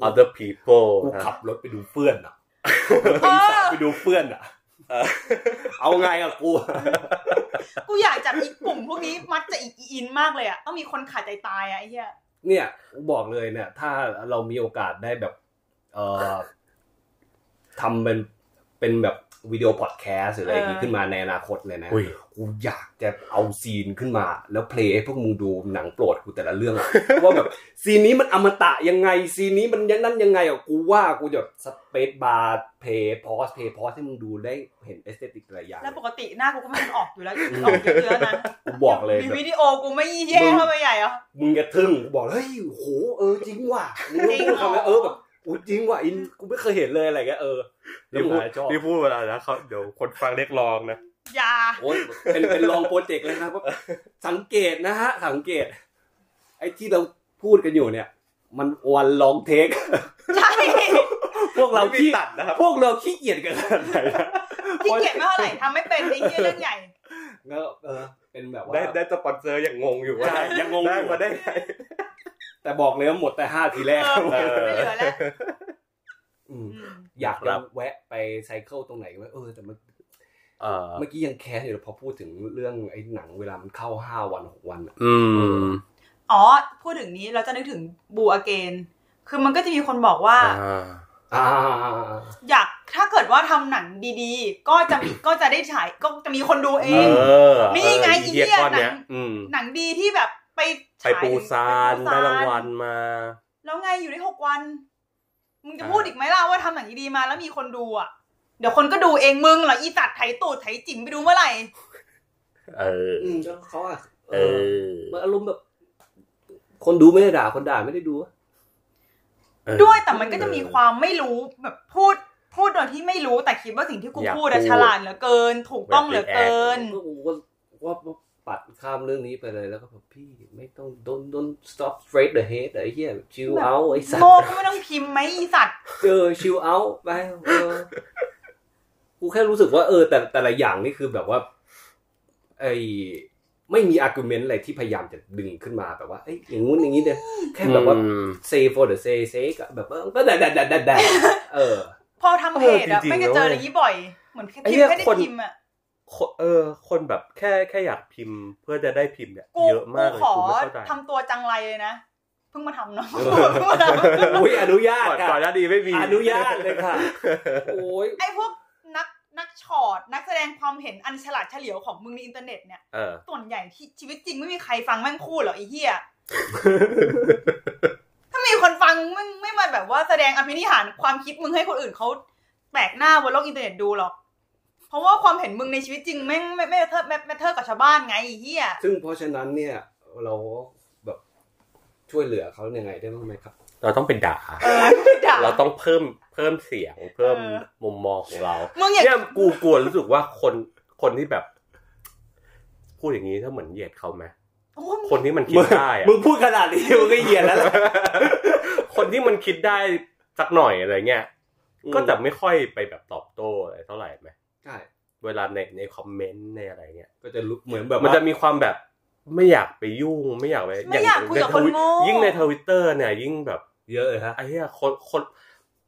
other people กูนะขับรถไปดูเพื่อนอะเออไปสาวไปดูเพื่อนอะ เออเอาไงอะกู กูอยากจับอีกกลุ่มพวกนี้มัดจะอีกอินมากเลยอะต้องมีคนขาดใจตายอะไอ้เหี้ยเนี่ยกูบอกเลยเนี่ย ถ้าเรามีโอกาสได้แบบ เอ่อทำเป็นเป็นแบบวิดีโอพอดแคสต์หรืออะไรอย่างงี้ขึ้นมาในอนาคตเลยนะอุ้ย กูอยากจะเอา scene ขึ้นมา แล้ว play ให้พวกมึงดูหนังโปรดกูแต่ละเรื่องอะว่าแบบ scene นี้มันอมตะยังไง scene นี้มันยังนั่นยังไงอะกูว่ากูจะ space bar play pause play pause ให้มึงดูได้เห็น aesthetic หลายอย่างแล้วปกติหน้ากูก็ไม่มันออกอยู่แล้วออกเยอะอยู่แล้วนะกูบอกเลยมีแบบวิดีโอกูไม่แย่เข้าไปใหญ่เหรอมึงจะทึ่งกูบอกเฮ้ยโหเออจริงว่ะมึงจริงพูดคำนี้เหรอเออแบบอู้จริงว่ะอินกูไม่เคยเห็นเลยอะไรเงี้ยเออแล้วนี่มึงพูดอาจจะชอบนี่พูดเวลานะเขาเดี๋ยวคนฟังเรียกร้องนะ อย่าโอ้ยเป็นเป็น long project เลยนะครับว่าสังเกตนะฮะ สังเกต ไอ้ที่เราพูดกันอยู่เนี่ย มัน one long take ใช่พวกเราไม่มีขี้ตัดนะครับพวกเราขี้เกียจกันขนาดไหนนะที่เกียจไม่เท่าไหร่ทำไม่เป็นไอ้เหี้ยเรื่องใหญ่แล้วเออเป็นแบบว่าได้ได้สปอนเซอร์อย่างงงอยู่ว่าใช่ยังงงอยู่ได้มาได้ไงแต่บอกเลยว่าหมดแต่ห้าทีแรกเออไม่เหลือแล้วอืมอืมอยากครัจะบแวะไปไซเคิลตรงไหนไหมเออแต่มัน เออเมื่อกี้ยังแคสอยู่เลยพอพูดถึงเรื่องไอ้หนังเวลามันเข้าห้าวันหกวันอะอืมอ๋อ พูดถึงนี้เราจะนึกถึงบูอเกน คือมันก็จะมีคนบอกว่าอ่าอ่าอยากถ้าเกิดว่าทำหนังดีๆ ก็จะมีก็จะได้ฉายก็จะมีคนดูเองเออนี่ไงเอออีเหี้ยเหี้ยก้อนเนี้ยหนังอืมหนังดีที่แบบไปไปฉายปูซานไปปูซได้รางวัลมา แล้วไงอยู่ได้หกวัน มึงจะอ่าพูดอีกไหมล่ะว่าทำหนังดีๆมาแล้วมีคนดูอะ เดี๋ยวคนก็ดูเองมึงเหรออีตัดไถตูดไถจิ๋มไปดูเมื่อไหร่ เออ อืมแล้วเขาอะเออ มันอารมณ์แบบ คนดูไม่ได้ด่าคนด่าไม่ได้ดูอะเออ ด้วยแต่มันก็จะมีความไม่รู้แบบพูดพูดโดยที่ไม่รู้แต่คิดว่าสิ่งที่กูอยากพูดอะพูด ฉลาดเหลือเกิน ถูกต้องเหลือเกิน ก็กูก็ว่าปัดข้ามเรื่องนี้ไปเลยแล้วก็แบบพี่ไม่ต้อง don't don't stop straight the head ไอ้เหี้ย chill แบบ out ไอ้สัตโง่ว์ก็ไม่ต้องพิมพ์ไหมอีสัตว์ เออ chill out ไปเออ กูแค่รู้สึกว่าเออ แต่แต่ละอย่างนี่คือแบบว่า ไอ้ไม่มี argument อะไรที่พยายามจะดึงขึ้นมาแบบว่าเอ้ยอย่างงู้นอย่างนี้เดียแค่แบบว่าอืม say for the say sake อะแบบว่าก็แดดแดดแดดแดดแดดเออ พอทำเพจอะเออจริงๆไม่จะเจอนะอะไรเว้ยนี้บ่อย เหมือนแค่ไอ้พิมเหี้ยพ์แค่ได้คนพิมพ์อะคนเออ คนแบบแค่แค่อยากพิมพ์ เพื่อจะได้พิมพ์เนี่ยกูเยอะมากเลยขอกูไม่เข้าใจทำตัวจังไรเลยนะเพิ่งมาทำเนาะเอออุ้ยอนุญาตก่อนค่ะก่อนหน้านี้ไม่มีอนุญาตเลยค่ะโอ้ยไอ้พวก นักนักช็อตนักแสดงความเห็นอันฉลาดเฉลียวของมึงในอินเทอร์เน็ตเนี่ยเออส่วนใหญ่ที่ชีวิตจริงไม่มีใครฟังแม่งพูดหรอกไอ้เหี้ยถ้ามีคนฟังมึงไม่มาแบบว่าแสดงอภินิหารความคิดมึงให้คนอื่นเขาแปลกหน้าบนโลกอินเทอร์เน็ตดูหรอกเพราะว่าความเห็นมึงในชีวิตจริงแม่งไม่ไม่ matter ไม่ matter กับชาวบ้านไงไอ้เหี้ยซึ่งเพราะฉะนั้นเนี่ย เราแบบช่วยเหลือเขายังไงได้บ้างไหมครับ เราต้องเป็นด่าเออไม่ด่า เราต้องเพิ่มเพิ่มเสียง เพิ่มเออมุมมองของเรามึงอย่าเนี่ยกูกลัวรู้สึกว่าคนคนที่แบบ พูดอย่างนี้ถ้าเหมือนเหยียดเขาไหมโอ้คนที่มันคิดได้อะมึงพูดขนาดนี้มึงก็เหยียดแล้วล่ะคนที่มันคิดได้สักหน่อยอะไรเงี้ยอืมก็จะไม่ค่อยไปแบบตอบโต้อะไรเท่าไหร่ไหมใช่เวลาในในคอมเมนต์ในอะไรเงี้ยก็จะรู้เหมือนแบบมันว่าจะมีความแบบไม่อยากไปยุ่งไม่อยากไปไม่อยากคุยกับคนโง่ยิ่งในทวิตเตอร์เนี่ยยิ่งแบบ เยอะเลยฮะไอ้เหี้ยคนคน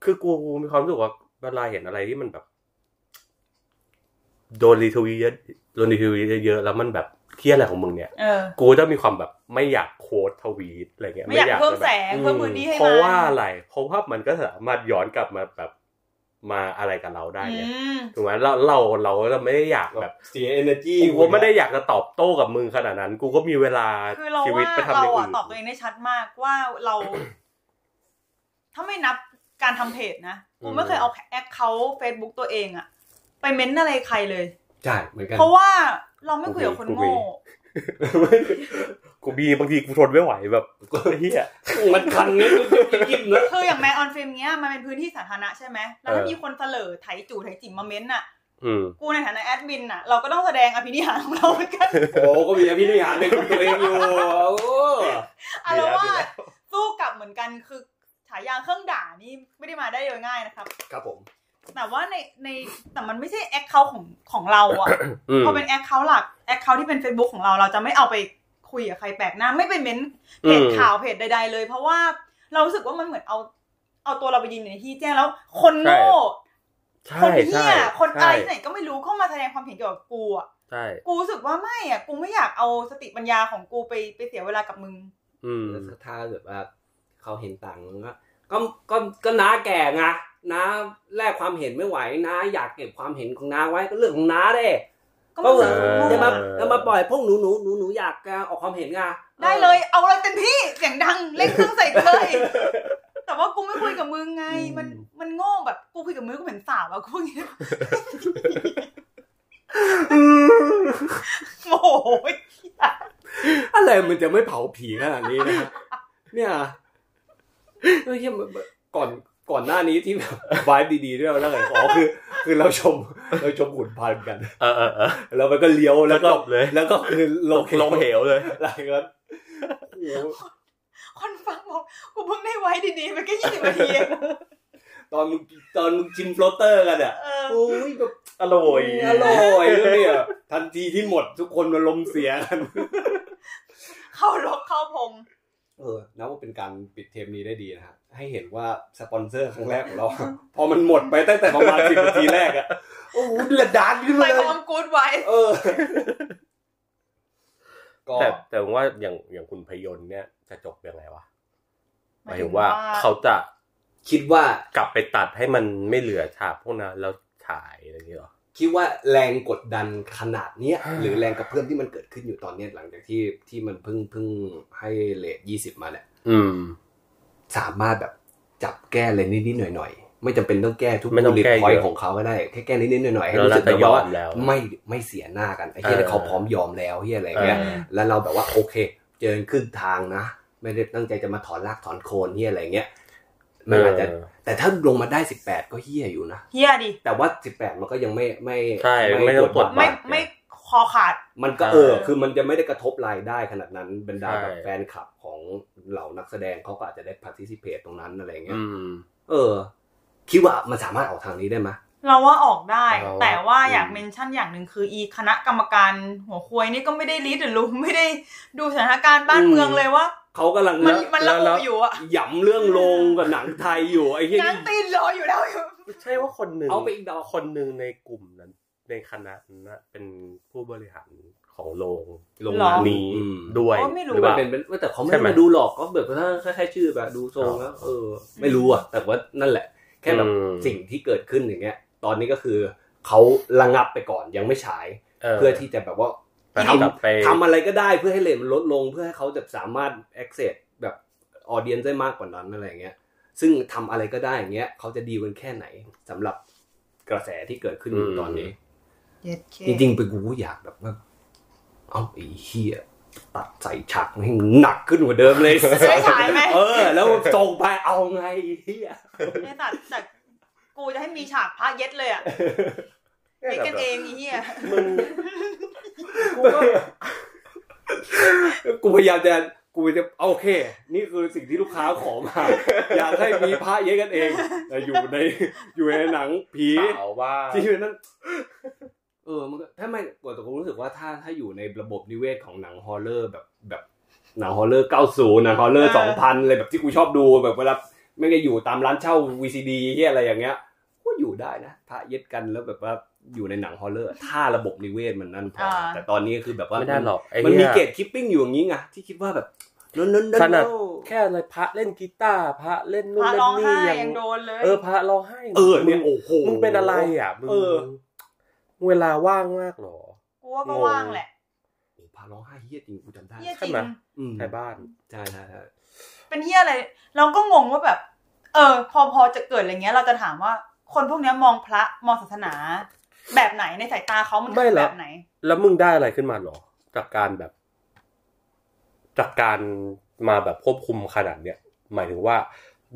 คือกูมีความรู้สึกว่าเวลาเห็นอะไรที่มันแบบ โดนรีทวีตเยอะโดนรีทวีตเยอะๆแล้วมันแบบเครียดอะไรของมึงเนี่ยเออกูจะมีความแบบไม่อยากโค้ดทวีตอะไรเงี้ยไม่อยากเพิ่มจะบบแสงเพิ่มพื้นที่ให้เพราะมันว่าอะไรเพราะว่ามันก็สามารถย้อนกลับมาแบบมาอะไรกับเราได้อืเนี่ยมถูกไหมเราเราเราเราไม่ได้อยากแบบเสีย energy กูก็ไม่ได้อยากจะตอบโต้กับมึงขนาดนั้น กูก็มีเวลาคือเราชีวิตว่าไปทำอเราย่างอะอื่นตอบตัวเองได้ชัดมากว่าเรา ถ้าไม่นับการทำเพจนะกูไม่เคยเอา account เฟซบุ๊กตัวเองอะไปเม้นอะไรใครเลยใช่เหมือนกันเพราะว่าเราไม่คุยกับคนโง่กูมีบางทีกูทนไม่ไหวแบบเฮียมันคันเงี้ยยิ้มๆนะคืออย่างแมนออนเฟมเนี้ยมันเป็นพื้นที่สาธารณะใช่ไหมแล้วถ้าเออมีคนเสลอไถจู่ไถจิ๋มมาเม้นต์อะอืมกูในฐานะแอดมินอะเราก็ต้องแสดงอภินิหารของเราเหมือนกันโอ้ก็มีอภินิหารในตัวเองอยู่โอ้อะดีแล้วแล้วว่าดีแล้วสู้กลับเหมือนกันคือฉายาเครื่องด่านี่ไม่ได้มาได้โดยง่ายนะครับ ครับผม แต่ว่าในในแต่มันไม่ใช่ account ของของเราอะอืมพอเป็น account หลัก account ที่เป็น Facebook ของเราเราจะไม่เอาไปคุยกับใครแปลกหน้า ไม่ไปเม้นเพจอืมข่าวเพจใด ๆ เลย เพราะว่าเรารู้สึกว่ามันเหมือนเอา เอาตัวเราไปยืนอยู่ในที่แจ้งแล้ว คนโง่ใช่คนใช่เหี้ยคนอะไรใช่ที่ไหนก็ไม่รู้เข้ามาแสดงความเห็นเกี่ยวกับกูอะใช่กูรู้สึกว่าไม่อะกูไม่อยากเอาสติปัญญาของกูไปไปเสียเวลากับมึงอืมถ้าเกิดว่า เขาเห็นต่างก็ก็ก็ก็น้าแก่ไงน้าแลกความเห็นไม่ไหวน้าอยากเก็บความเห็นของน้าไว้ก็เรื่องของน้าเด้ก็ก็ไม่เหเหมืมืออนนจะมาจะมาปล่อยพวกหนูหนูหนูหนูอยากจะออกความเห็นไงได้เลยเอาเลยเต็มที่เสียงดังเล่นเครื่องใส่เลย แต่ว่ากูไม่คุยกับมึงไง มันมันโง่แบบกูคุยกับมึงกูเหมือนสาวอะกูอย่างเงี้ยโอ้โหอะไรมันจะไม่เผาผีขนาดนี้นะฮะเนี่ย เฮ้ยมันก่อนก่อนหน้านี้ที่แบบวายดีๆด้วยแล้วไงอ๋อคือ คือเราชมเราชมขุนพันธุ์กันเออเออเออแล้วมันก็เลี้ยวแล้วก็แล้วจบเลย แล้วก็คือลงลงเหวเลยอะไรกันโอ้โหคนฟังบอกกูเพิ่งได้ไว้ดีๆมันแค่ยี่สิบนาทีเองตอนมึงตอนมึงชิมโฟลเตอร์กันอะเออโอ้ยแบบอร่อยอร่อยเลยเนี่ยทันทีที่หมดทุกคนมาลมณ์เสียกัน เข้าลกเข้าพง เออนับว่าเป็นการปิดเทปนี้ได้ดีนะฮะให้เห็นว่าสปอนเซอร์ครั้งแรกของเรา พอมันหมดไปตั้งแต่ประมาณสิบนาทีแรกอะโอ้โหเดือดดานขึ้นไปมาเลพยร้อมกูดไว้ เออ ก็แต่แต่ว่าอย่างอย่างคุณพยนต์เนี่ยจะจบยังไงวะหมายถึงว่า เขาจะคิดว่า กลับไปตัดให้มันไม่เหลือฉากพวกนั้นแล้วฉายอะไรอย่างเงี้ยหรอ คิดว่าแรงกดดันขนาดเนี้ยหรือแรงกระเพื่อมที่มันเกิดขึ้นอยู่ตอนเนี้ยหลังจากที่ที่มันเพิ่งเพิ่งให้เลทยี่สิบมาเนี่ยอืมสามารถแบบจับแก้เลยนิดๆหน่อยๆไม่จำเป็นต้องแก้ทุกไม่ต้องบุลแก้พอยเยอะของเขาก็ได้แค่แก้นิดๆหน่อยๆให้เรารู้สึกแบบว่าน่าจะยอมแล้วไม่ไม่เสียหน้ากันไอ้เหี้ยเออเขาพร้อมยอมแล้วเหี้ยอะไรเงี้ยเออแล้วเราแบบว่าโอเค เจอขึ้นทางนะ ไม่ได้ตั้งใจจะมาถอนรากถอนโคนเหี้ยอะไรเงี้ย มันอาจจะเออแต่ถ้าลงมาได้สิบแปดก็เหี้ยอยู่นะเฮียดิแต่ว่าสิบแปดมันก็ยังไม่ไม่ใช่ไม่ต้องกดบาทไม่ไม่คอขาด มันก็ใช่เออ คือมันจะไม่ได้กระทบรายได้ขนาดนั้นบรรดาใช่แบบแฟนคลับของเหล่านักแสดงเขาก็อาจจะได้ participate ตรงนั้นอะไรเงี้ยอืมเออ คิดว่ามันสามารถออกทางนี้ได้ไหมเราว่าออกได้เราว่าแต่ว่าอืมอยากเมนชั่นอย่างหนึ่งคืออีคณะกรรมการหัวควยนี่ก็ไม่ได้รีดหรือรู้ไม่ได้ดูสถานการณ์บ้านเมืองเลยว่า เขากำลังมันมันระแล้อุวอยู่อะหย่ำเรื่องโรงกับหนังไทยอยู่ไอ้เหี้ยง้างนี่ตีนรออยู่แล้วใช่ว่าคนหนึ่งเอาไปอีกดอกคนหนึ่งในกลุ่มนั้น ในคณะนั้นนะเป็นผู้บริหารของโรงโรงหรองานนี้อืมด้วยอ๋อไม่รู้หรือมัเปนล่าเป็นเป็นแต่เขาไม่ใช่ได้ไหมมาดูหรอกก็แบบถ้าแค่แค่ชื่อแบบดูทรงแล้วเออ ไม่รู้อะ แต่ว่านั่นแหละ แค่แบบอืมสิ่งที่เกิดขึ้นอย่างเงี้ย ตอนนี้ก็คือเขาระงับไปก่อนยังไม่ฉาย เพื่อที่จะแบบว่า ไปทำแบบไปทำอะไรก็ได้เพื่อให้เลทมันลดลงเพื่อให้เขาแบบสามารถ access แบบออเดียนได้มากกว่านั้นอะไรอย่างเงี้ย ซึ่งทำอะไรก็ได้อย่างเงี้ยเขาจะดีกันแค่ไหนสำหรับกระแสที่เกิดขึ้นอยู่ตอนนี้เย็ดเคจริงๆเป็นกูอยากแบบว่าเอาไอ้เฮียตัดใส่ฉากให้หนักขึ้นกว่าเดิมเลยจะได้ฉายไหมเออ แล้วส่งไปเอาไงไอ้เฮียเนี่ยตัดแต่กูจะให้มีฉากพระเย็ดเลยอะ เย็ดกันเองไอ้เหี้ยมึงกูพยายามจะกูจะโอเค นี่คือสิ่งที่ลูกค้าขอมา อยากให้มีพระเย็ดกันเองแต่อยู่ในอยู่ในหนังผีสาวว่าที่อยู่นั้นเออมันก็ถ้าไม่แต่กูรู้สึกว่าถ้าถ้าอยู่ในระบบนิเวศของหนัง horror แบบแบบหนัง horror 90หนัง horror 2000อะไรแบบที่กูชอบดูแบบเวลาไม่ได้อยู่ตามร้านเช่า VCD เหียอะไรอย่างเงี้ยก็อยู่ได้นะพระเย็ดกันแล้วแบบว่า อยู่ในหนัง horror ถ้าระบบนิเวศมันนั่นพอแต่ตอนนี้คือแบบว่าไม่ได้หรอกไอ้มันมีหี้ยเกตคิปปิ้งอยู่อย่างนี้ไงที่คิดว่าแบบนนนนขนาดแค่อะไรพระเล่นกีตาร์พระเล่นพนู่นระเล่ร้อนงนี่ไห้ยังยังโดนเลยเออพระร้องไห้เออเนี่ยโอ้โหมึงเป็นอะไรอะมึงเออเวลาว่างมากเหรอกูว่าก็ว่างแหละโอ้พาร้องไห้เฮียจริงกูจำได้เหี้ยจใช่ริงไหมอืมไทยบ้านใช่ใช่ใช่เป็นเหี้ยอะไร เราก็งงว่าแบบ เออ พอพอจะเกิดอะไรเงี้ย เราจะถามว่าคนพวกเนี้ยมองพระมองศาสนา แบบไหนในสายตาเขามันไม่คือหรแบอกบไหน แล้วมึงได้อะไรขึ้นมาเหรอ จากการแบบ จากการมาแบบควบคุมขนาดเนี้ยหมายถึงว่า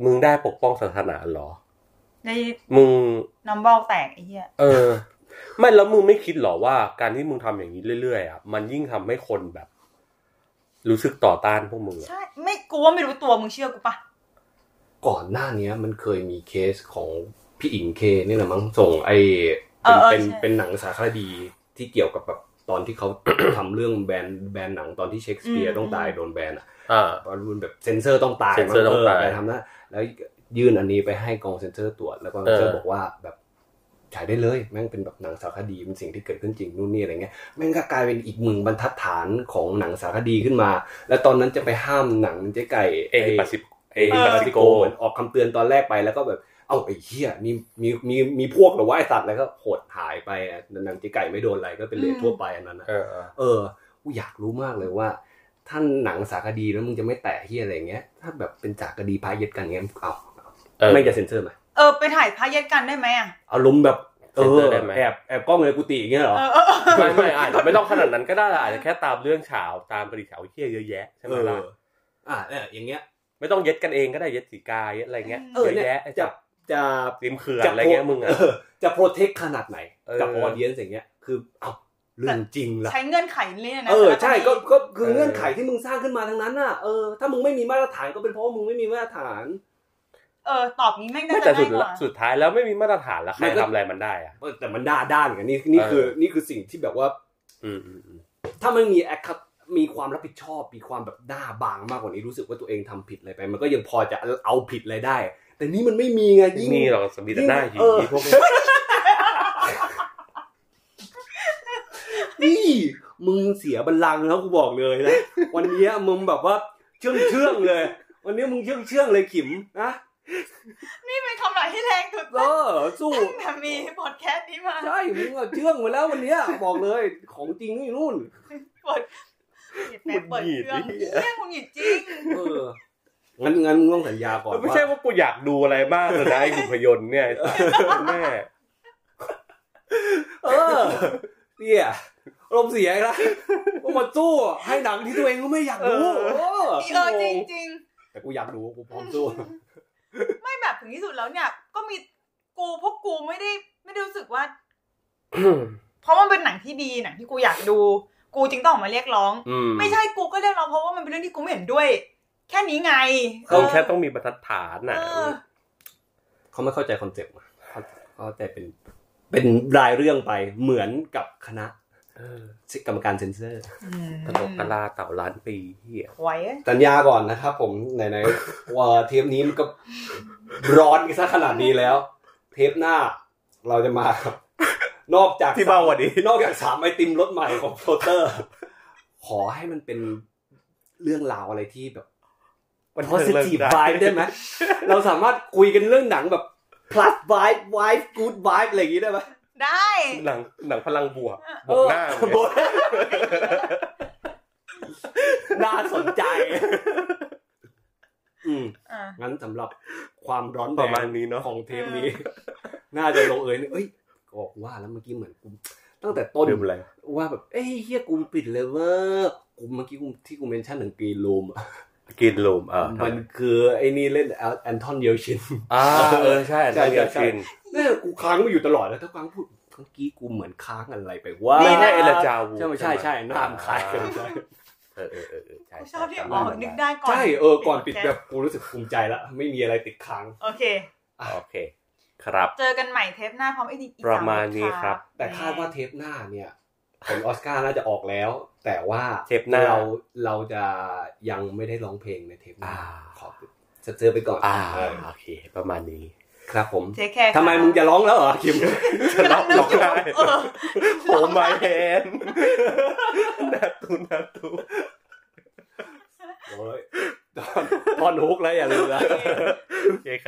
มึงได้ปกป้องศาสนาเหรอในมึงน้ำเบ้าแตกไอ้เหี้ยเออ ไม่แล้วมึงไม่คิดเหรอว่า การที่มึงทำอย่างนี้เรื่อยๆอะมันยิ่งทำให้คนแบบ รู้สึกต่อต้านพวกมึงอะใช่ไม่กูว่าไม่รู้ตัวมึงเชื่อกูปะก่อนหน้าเนี้ย มันเคยมีเคสของพี่อิงเคนี่แหละมั้งส่งไอ เอเป็นอเออเป็นใช่เป็นหนังสารคดีที่เกี่ยวกับแบบตอนที่เขาทำเรื่องแบนแบนหนังตอนที่เชคสเปียร์ต้องตายโดนแบนอะอ่าตอนรุ่นแบบเซนเซอร์ต้องตายเซ็นเซอร์ต้องตายไปทำนะแล้วยื่นอันนี้ไปให้กองเซนเซอร์ตรวจแล้วกองเซนเซอร์เออบอกว่าแบบฉายได้เลยแม่งเป็นแบบหนังสารคดีเป็นสิ่งที่เกิดขึ้นจริงนู่นนี่อะไรเงี้ยแม่งก็กลายเป็นอีกมึงบรรทัดฐานของหนังสารคดีขึ้นมา แล้วตอนนั้นจะไปห้ามหนังเจ๊ไก่เอฮิปัสสิเอเอฮิฮิปัปัสสสิสิโกโกเหมือนออกคำเตือนตอนแรกไปแล้วก็แบบ เอ้าไอ้เหี้ยมีมีมีมีมีพวกเหรือว่าไอสัตว์แล้วก็โหดหายไปอะหนังเจ๊ไก่ไม่โดนอะไรก็เป็นเลททั่วไปอันนั้นนะเออเออเออกูอยากรู้มากเลยว่าท่านหนังสารคดีแล้วมึงจะไม่แตะเฮียอะไรเงี้ย ถ้าแบบเป็นจากคดีพายเย็ดกันเงี้ยเอาเออไม่จะเซ็นเซอร์ไหมเออไปถ่ายพระเย็ดกันได้ไหมอะอารมณ์แบบเอเซ็นเซออร์ได้ไหมแอบแอบกล้องในกุฏิอย่างเงี้ยเหรอเออเออเออไม่ไม่อาจจะไม่ต้องขนาดนั้นก็ได้อาจจะแค่ตามเรื่องเฉาวตามคดีเฉาวเที่ยเยอะแยะใช่ไหเอมอล่ะอะเนี่ยอย่างเงี้ย ไม่ต้องเย็ดกันเองก็ได้เย็ดสีกาเย็ดอะไรเงี้ยเออเยอะเนี่ยแยะไอ้จะจับ จะริมเขื่อนอะไรเงี้ยมึงอะเจะโปรเทคขนาดไหนเออกับออเดียนส์อย่างเงี้ยคือเอ้าเรื่องจริงละใช้เงื่อนไขนี่นะเออแต่ละใช่คดีก็ก็คือเงื่อนไขที่มึงสร้างขึ้นมาทั้งนั้นน่ะเออถ้ามึงไม่มีมาตรฐานก็เป็นเพราะว่ามึงไม่มีมาตรฐานเออตอบนี้แม่งไม่น่าแต่จะสุง่าดยกว่าสุดท้ายแล้วไม่มีมาตรฐานแล้วใครมันก็ทำอะไรมันได้อะเออแต่มันด้าด้านกันนี่นี่คือเออนี่คือสิ่งที่แบบว่าอืมอืมอืมถ้ามันมีแอคมีความรับผิดชอบมีความแบบด้าบางมากกว่านี้รู้สึกว่าตัวเองทำผิดอะไรไป มันก็ยังพอจะเอาผิดอะไรได้ แต่นี่มันไม่มีไงยิ่งนี่หรอกสมีแต่หน้าหีเออพวกนี้นี่มึงเสียบัลลังก์แล้วกูบอกเลยนะ วันเนี้ยมึงแบบว่าเชื่องเชื่องๆเลย วันนี้มึงเชื่องเชื่องๆเลยขิมนะนี่เป็นคำไหนที่แรงสุดเออสู้แต่มีพอดแคสต์นี้มาใช่มึงอะเชื่องมาแล้ววันเนี้ยบอกเลยของจริงนี่นู่นเปิดแม่เปิดเครื่องเยี่ยงหงุดหงิดจริงเออ งั้นงั้นมึงต้องสัญญาก่อนไม่ว่าใช่ว่ากูอยากดูอะไรมากเลยนะไอ้หุ่นพยนต์เนี่ยไอ้สัสแม่เออเนี่ยอารมณ์เสียอีกแล้วก็มาสู้ให้หนังที่ตัวเองก็ไม่อยากดูเออเออเออจริงจริงแต่กูอยากดูกูพร้อมสู้ๆไม่แบบถึงที่สุดแล้วเนี่ย ก็มีกูพวกกูไม่ได้ไม่ได้รู้สึกว่า เพราะมันเป็นหนังที่ดีหนังที่กูอยากดู กูจึงต้องออกมาเรียกร้องอืมไม่ใช่กูก็เรียกร้องเพราะว่ามันเป็นเรื่องที่กูไม่เห็นด้วย แค่นี้ไงต้องแค่เออต้องมีบรรทัดฐานน่ะเออเขาไม่เข้าใจคอนเซ็ปต์เขาเข้าใจเป็นเป็นรายเรื่องไปเหมือนกับคณะเออกรรมการเซ็นเซอร์ตลกกะลาเต่าล้านปีเฮียไว้อะสัญญาก่อนนะครับผมไหนๆว่าเทปนี้มันก็ร้อนกันซะขนาดนี้แล้ว เทปหน้าเราจะมานอกจากที่เบากว่านี้นอกจากสามไอติมรสใหม่ของโปรเตอร์ ขอให้มันเป็นเรื่องราวอะไรที่แบบ positive vibe ได้ไหมเราสามารถคุยกันเรื่องหนังแบบ plus vibe vibe good vibe อะไรอย่างงี้ได้ไหมได้หนังหนังพลังบวกบเอวกอหน้าบทน่าสนใจ อืมอะงั้นสำหรับความร้อนแงประมาณนี้เนาะของเทปนี้ น่าจะลงเอยเอ้ยก็ว่าแล้วเมื่อกี้เหมือนกูตั้งแต่ต้นลืมอะไรว่าแบบเอ้ยเฮียกูปิดเลยเว่ากูเมื่อกี้กูที่กูเมนชั่นถึงกรีนรูมอะ กินลูมอ่ามันคือไอ้นี่เล่นแอนทอนเยลชินอ่าเออใช่ใช่ใช่ใช่กินเนี่ยกูค้างมาอยู่ตลอดแล้วถ้าค้างพูดเมื่อกี้กูเหมือนค้างอะไรไปว่านี่นะเอลจาวูใช่ไหมใช่ใช่หน้ามันคล้ายกันใช่เออเออเออเออใช่กูชใช่อบที่จำอ๋อได้นึกได้ก่อนใช่เออก่อนปิดแบบกูรู้สึกภูมิใจแล้วไม่มีอะไรติดค้างโอเคโอเค ครับ เจอกันใหม่เทปหน้าพร้อมไอ้นี่อีกประมาณสนี้ครับ แต่คาดว่าเทปหน้าเนี่ย ผลออสการ์น่าจะออกแล้ว แต่ว่าเทปหน้าเราเราจะยังไม่ได้ร้องเพลงในเทปหน้าอ่าขอจะเจอไปก่อนอ่าโอเค ประมาณนี้ครับผมเทคแคร์ทำไมมึงจะร้องแล้วเหรอคิมจะร้องร้องได้เออโอ้ไม่แฮนนาตูนาตูโอ้ยตอนตอนฮุกแล้วอย่าลืมนะโอเคครับ